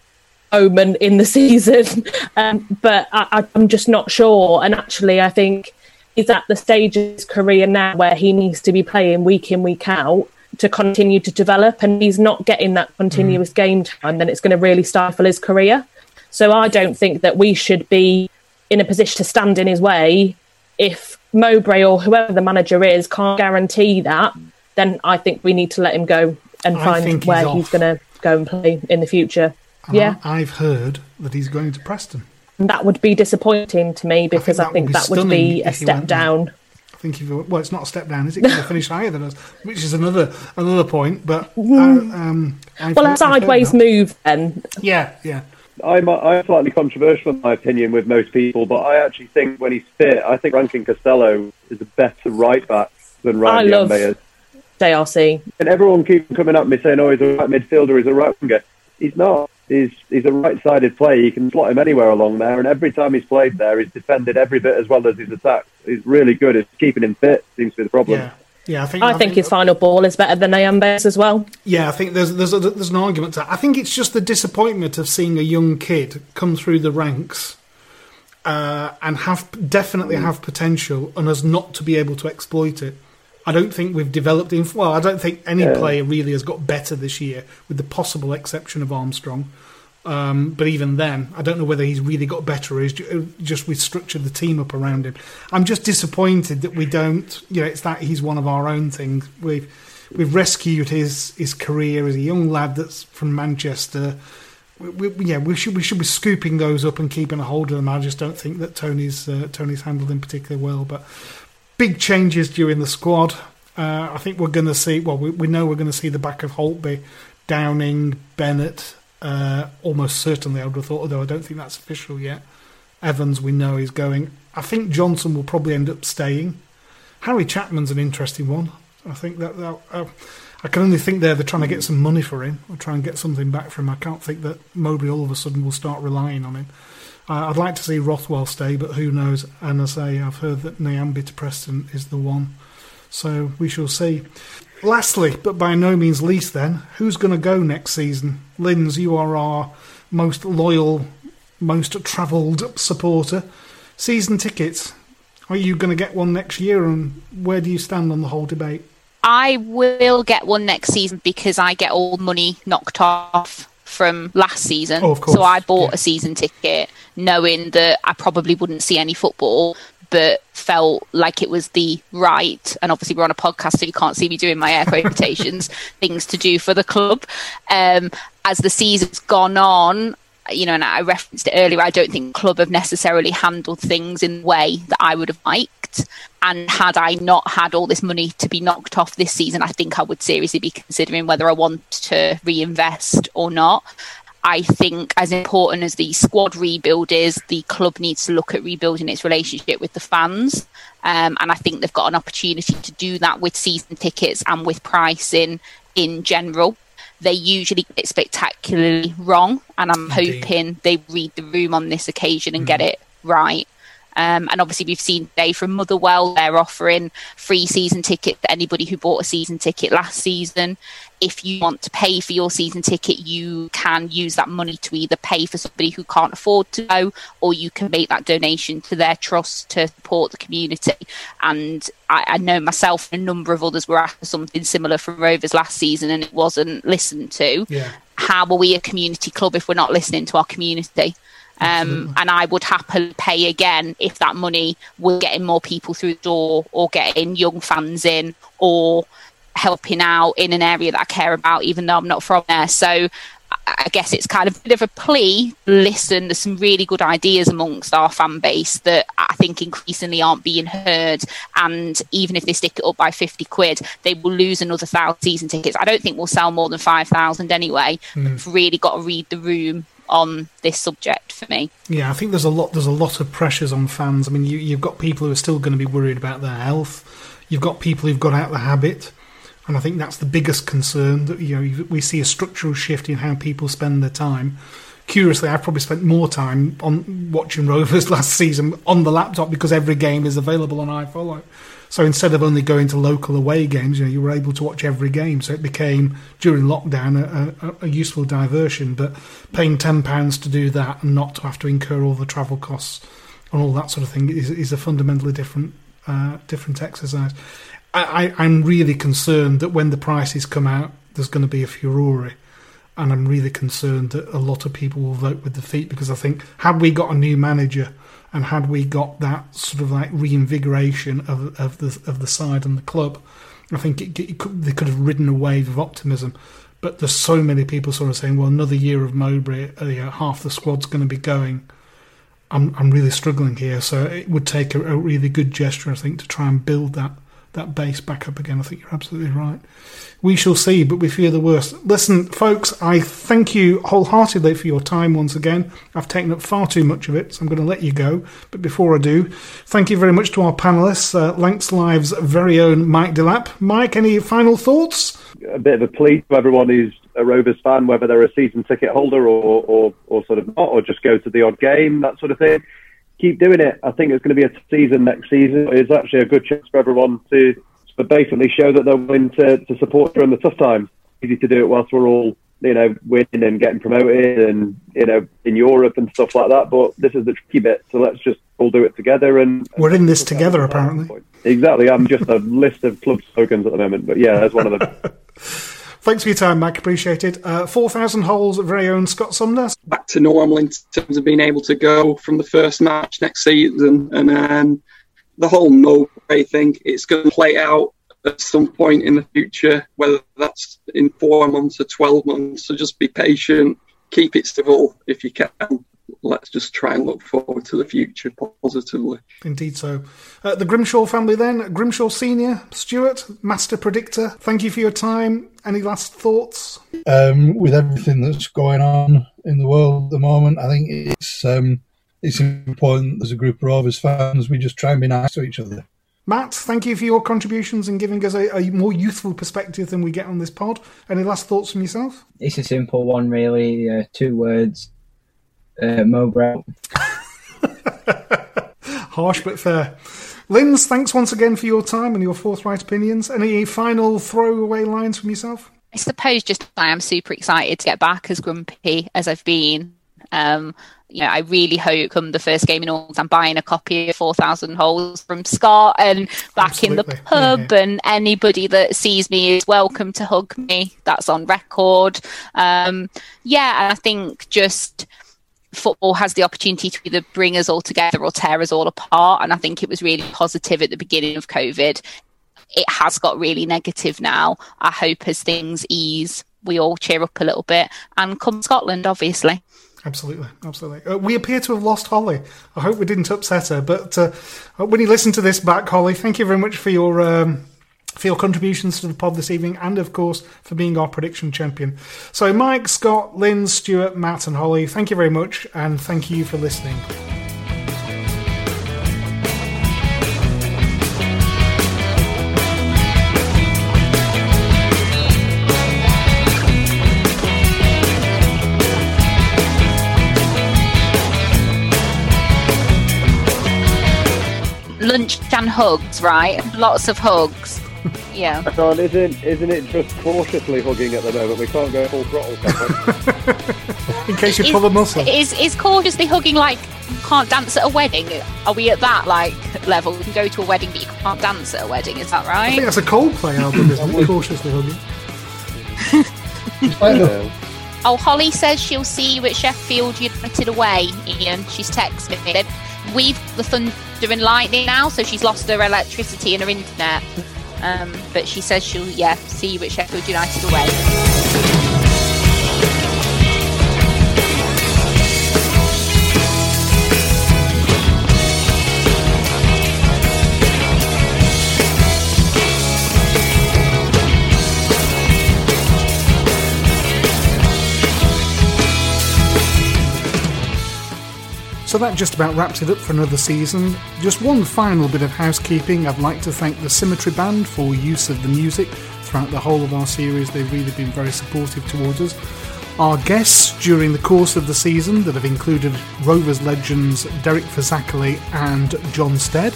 moment in the season. Um, but I, I'm just not sure. And actually, I think he's at the stage of his career now where he needs to be playing week in, week out to continue to develop. And he's not getting that continuous mm. game time, then it's going to really stifle his career. So I don't think that we should be in a position to stand in his way if Mowbray or whoever the manager is can't guarantee that, then I think we need to let him go and find he's where off. he's going to go and play in the future. And yeah, I've heard that he's going to Preston. And that would be disappointing to me because I think that, would, be, be a step down. I think if well, it's not a step down, is it? Going to finish higher than us, which is another another point. But uh, um, well, a sideways move then. Yeah, yeah. I'm, I'm slightly controversial in my opinion with most people, but I actually think when he's fit, I think Rankin Costello is a better right back than Ryan I love is. JRC. And everyone keeps coming up me saying, "Oh, he's a right midfielder, he's a right winger." He's not. He's he's a right-sided player. You can slot him anywhere along there, and every time he's played there, he's defended every bit as well as he's attacked. He's really good. It's keeping him fit seems to be the problem. Yeah. Yeah, I think I, I think, think, his final ball is better than Nyambe's as well. Yeah, I think there's there's a, there's an argument to that. I think it's just the disappointment of seeing a young kid come through the ranks uh, and have definitely mm. have potential and us not to be able to exploit it. I don't think we've developed in. Well, I don't think any yeah. player really has got better this year, with the possible exception of Armstrong. Um, but even then, I don't know whether he's really got better or he's just restructured the team up around him. I'm just disappointed that we don't. You know, it's that he's one of our own things. We've we've rescued his his career as a young lad that's from Manchester. We, we, yeah, we should we should be scooping those up and keeping a hold of them. I just don't think that Tony's uh, Tony's handled them particularly well. But big changes during the squad. Uh, I think we're going to see. Well, we, we know we're going to see the back of Holtby, Downing, Bennett, uh, almost certainly, I would have thought, although I don't think that's official yet. Evans, we know, is going. I think Johnson will probably end up staying. Harry Chapman's an interesting one. I think that, that uh, I can only think there they're trying to get some money for him or try and get something back from him. I can't think that Mowbray all of a sudden will start relying on him. Uh, I'd like to see Rothwell stay, but who knows? And I say I've heard that Nyambe to Preston is the one, so we shall see. Lastly, but by no means least, then, who's going to go next season? Linz, you are our most loyal, most travelled supporter. Season tickets. Are you going to get one next year, and where do you stand on the whole debate? I will get one next season because I get all money knocked off from last season. Oh, so I bought yeah. a season ticket knowing that I probably wouldn't see any football but felt like it was the right, and obviously we're on a podcast, so you can't see me doing my air quotations, things to do for the club. Um, as the season's gone on, you know, and I referenced it earlier, I don't think club have necessarily handled things in the way that I would have liked. And had I not had all this money to be knocked off this season, I think I would seriously be considering whether I want to reinvest or not. I think, as important as the squad rebuild is, the club needs to look at rebuilding its relationship with the fans. Um, and I think they've got an opportunity to do that with season tickets and with pricing in general. They usually get it spectacularly wrong. And I'm hoping they read the room on this occasion and get mm. it right. Um, and obviously, we've seen today from Motherwell, they're offering free season tickets to anybody who bought a season ticket last season. If you want to pay for your season ticket, you can use that money to either pay for somebody who can't afford to go, or you can make that donation to their trust to support the community. And I, I know myself and a number of others were after something similar from Rovers last season, and it wasn't listened to. Yeah. How are we a community club if we're not listening to our community? Um, and I would happily pay again if that money were getting more people through the door or getting young fans in or helping out in an area that I care about, even though I'm not from there. So I- guess it's kind of a bit of a plea. Listen, there's some really good ideas amongst our fan base that I think increasingly aren't being heard. And even if they stick it up by 50 quid, they will lose another thousand season tickets. I don't think we'll sell more than 5,000 anyway. Mm. We've really got to read the room on this subject for me. Yeah, I think there's a lot. There's a lot of pressures on fans. I mean, you, you've got people who are still going to be worried about their health. You've got people who've got out of the habit, and I think that's the biggest concern. That you know, we see a structural shift in how people spend their time. Curiously, I've probably spent more time on watching Rovers last season on the laptop because every game is available on iFollow. So instead of only going to local away games, you know, you were able to watch every game. So it became during lockdown a, a, a useful diversion. But paying ten pounds to do that and not to have to incur all the travel costs and all that sort of thing is, is a fundamentally different uh, different exercise. I, I'm really concerned that when the prices come out, there's going to be a furore. And I'm really concerned that a lot of people will vote with their feet because I think had we got a new manager and had we got that sort of like reinvigoration of, of the of the side and the club, I think it, it could, they could have ridden a wave of optimism. But there's so many people sort of saying, well, another year of Mowbray, uh, you know, half the squad's going to be going. I'm I'm really struggling here, so it would take a, a really good gesture, I think, to try and build that that base back up again. I think you're absolutely right. We shall see, but we fear the worst. Listen, folks, I thank you wholeheartedly for your time once again. I've taken up far too much of it, so I'm going to let you go. But before I do, thank you very much to our panelists, uh, Lancs Live's very own Mike Delap. Mike, any final thoughts? a bit of a plea to everyone who's a Rovers fan, whether they're a season ticket holder or, or, or sort of not, or just go to the odd game, that sort of thing. Keep doing it. I think it's going to be a season next season. It's actually a good chance for everyone to, to basically show that they're willing to, to support during the tough times. Easy to do it whilst we're all, you know, winning and getting promoted and, you know, in Europe and stuff like that. But this is the tricky bit. So let's just all do it together and We're in this together, apparently. Exactly. I'm just a list of club slogans at the moment, but yeah, that's one of them. Thanks for your time, Mike. Appreciate it. Uh, 4,000 holes, of very own Scott Sumner. back to normal in terms of being able to go from the first match next season. And um, the whole Mowbray thing, it's going to play out at some point in the future, whether that's in four months or 12 months. So just be patient, keep it civil if you can. Let's just try and look forward to the future positively. Indeed so. Uh, the Grimshaw family then, Grimshaw Senior, Stuart, Master Predictor, thank you for your time. Any last thoughts? um, with everything that's going on in the world at the moment, I think it's um, it's important as a group of Rovers fans we just try and be nice to each other. Matt, thank you for your contributions and giving us a, a more youthful perspective than we get on this pod. Any last thoughts from yourself? It's a simple one, really. Uh, two words. Uh, Mowbray. Harsh but fair. Linz, thanks once again for your time and your forthright opinions. Any final throwaway lines from yourself? I suppose just I am super excited to get back as grumpy as I've been. Um, you know, I really hope come the first game in August, I'm buying a copy of 4,000 Holes from Scott and back in the Absolutely. pub. And anybody that sees me is welcome to hug me. That's on record. Um, yeah, I think just football has the opportunity to either bring us all together or tear us all apart. And I think it was really positive at the beginning of COVID. It has got really negative now. I hope as things ease, we all cheer up a little bit and come Scotland, obviously. Absolutely, absolutely. Uh, we appear to have lost Hollie. I hope we didn't upset her. But uh, when you listen to this back, Hollie, thank you very much for your um, for your contributions to the pod this evening and, of course, for being our prediction champion. So, Mike, Scott, Lynn, Stuart, Matt, and Hollie, thank you very much, and thank you for listening. Lunch and hugs, right? Lots of hugs. Yeah. John, isn't isn't it just cautiously hugging at the moment? We can't go full throttle. can we? In case you Is- pull a muscle. Is is cautiously hugging like can't dance at a wedding? Are we at that like level? You can go to a wedding, but you can't dance at a wedding. Is that right? I think that's a Coldplay album, isn't it? Cautiously hugging. Oh, Hollie says she'll see you at Sheffield United away. Ian, she's texted me. We've the thunder and lightning now, so she's lost her electricity and her internet. Um, but she says she'll yeah see you at Sheffield United away. So that just about wraps it up for another season. Just one final bit of housekeeping. I'd like to thank the Symmetry Band for use of the music throughout the whole of our series. They've really been very supportive towards us. Our guests during the course of the season that have included Rovers legends Derek Fazackerley and John Stead.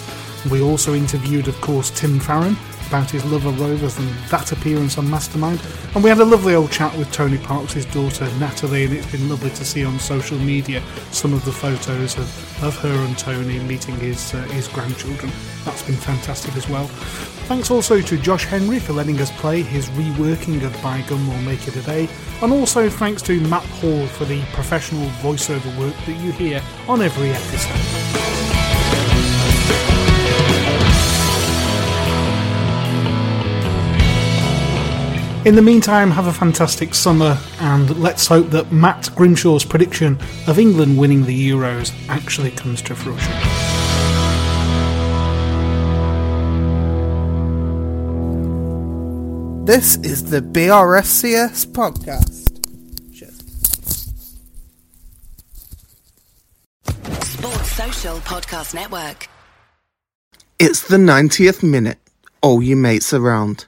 We also interviewed, of course, Tim Farron about his love of Rovers and that appearance on Mastermind. And we had a lovely old chat with Tony Parkes' daughter Natalie, and it's been lovely to see on social media some of the photos of, of her and Tony meeting his uh, his grandchildren. That's been fantastic as well. Thanks also to Josh Henry for letting us play his reworking of By Gun Will Make It a Day, and also thanks to Matt Hall for the professional voiceover work that you hear on every episode. In the meantime, have a fantastic summer, and let's hope that Matt Grimshaw's prediction of England winning the Euros actually comes to fruition. This is the BRFCS podcast. Sports Social Podcast Network. It's the 90th minute. All your mates around.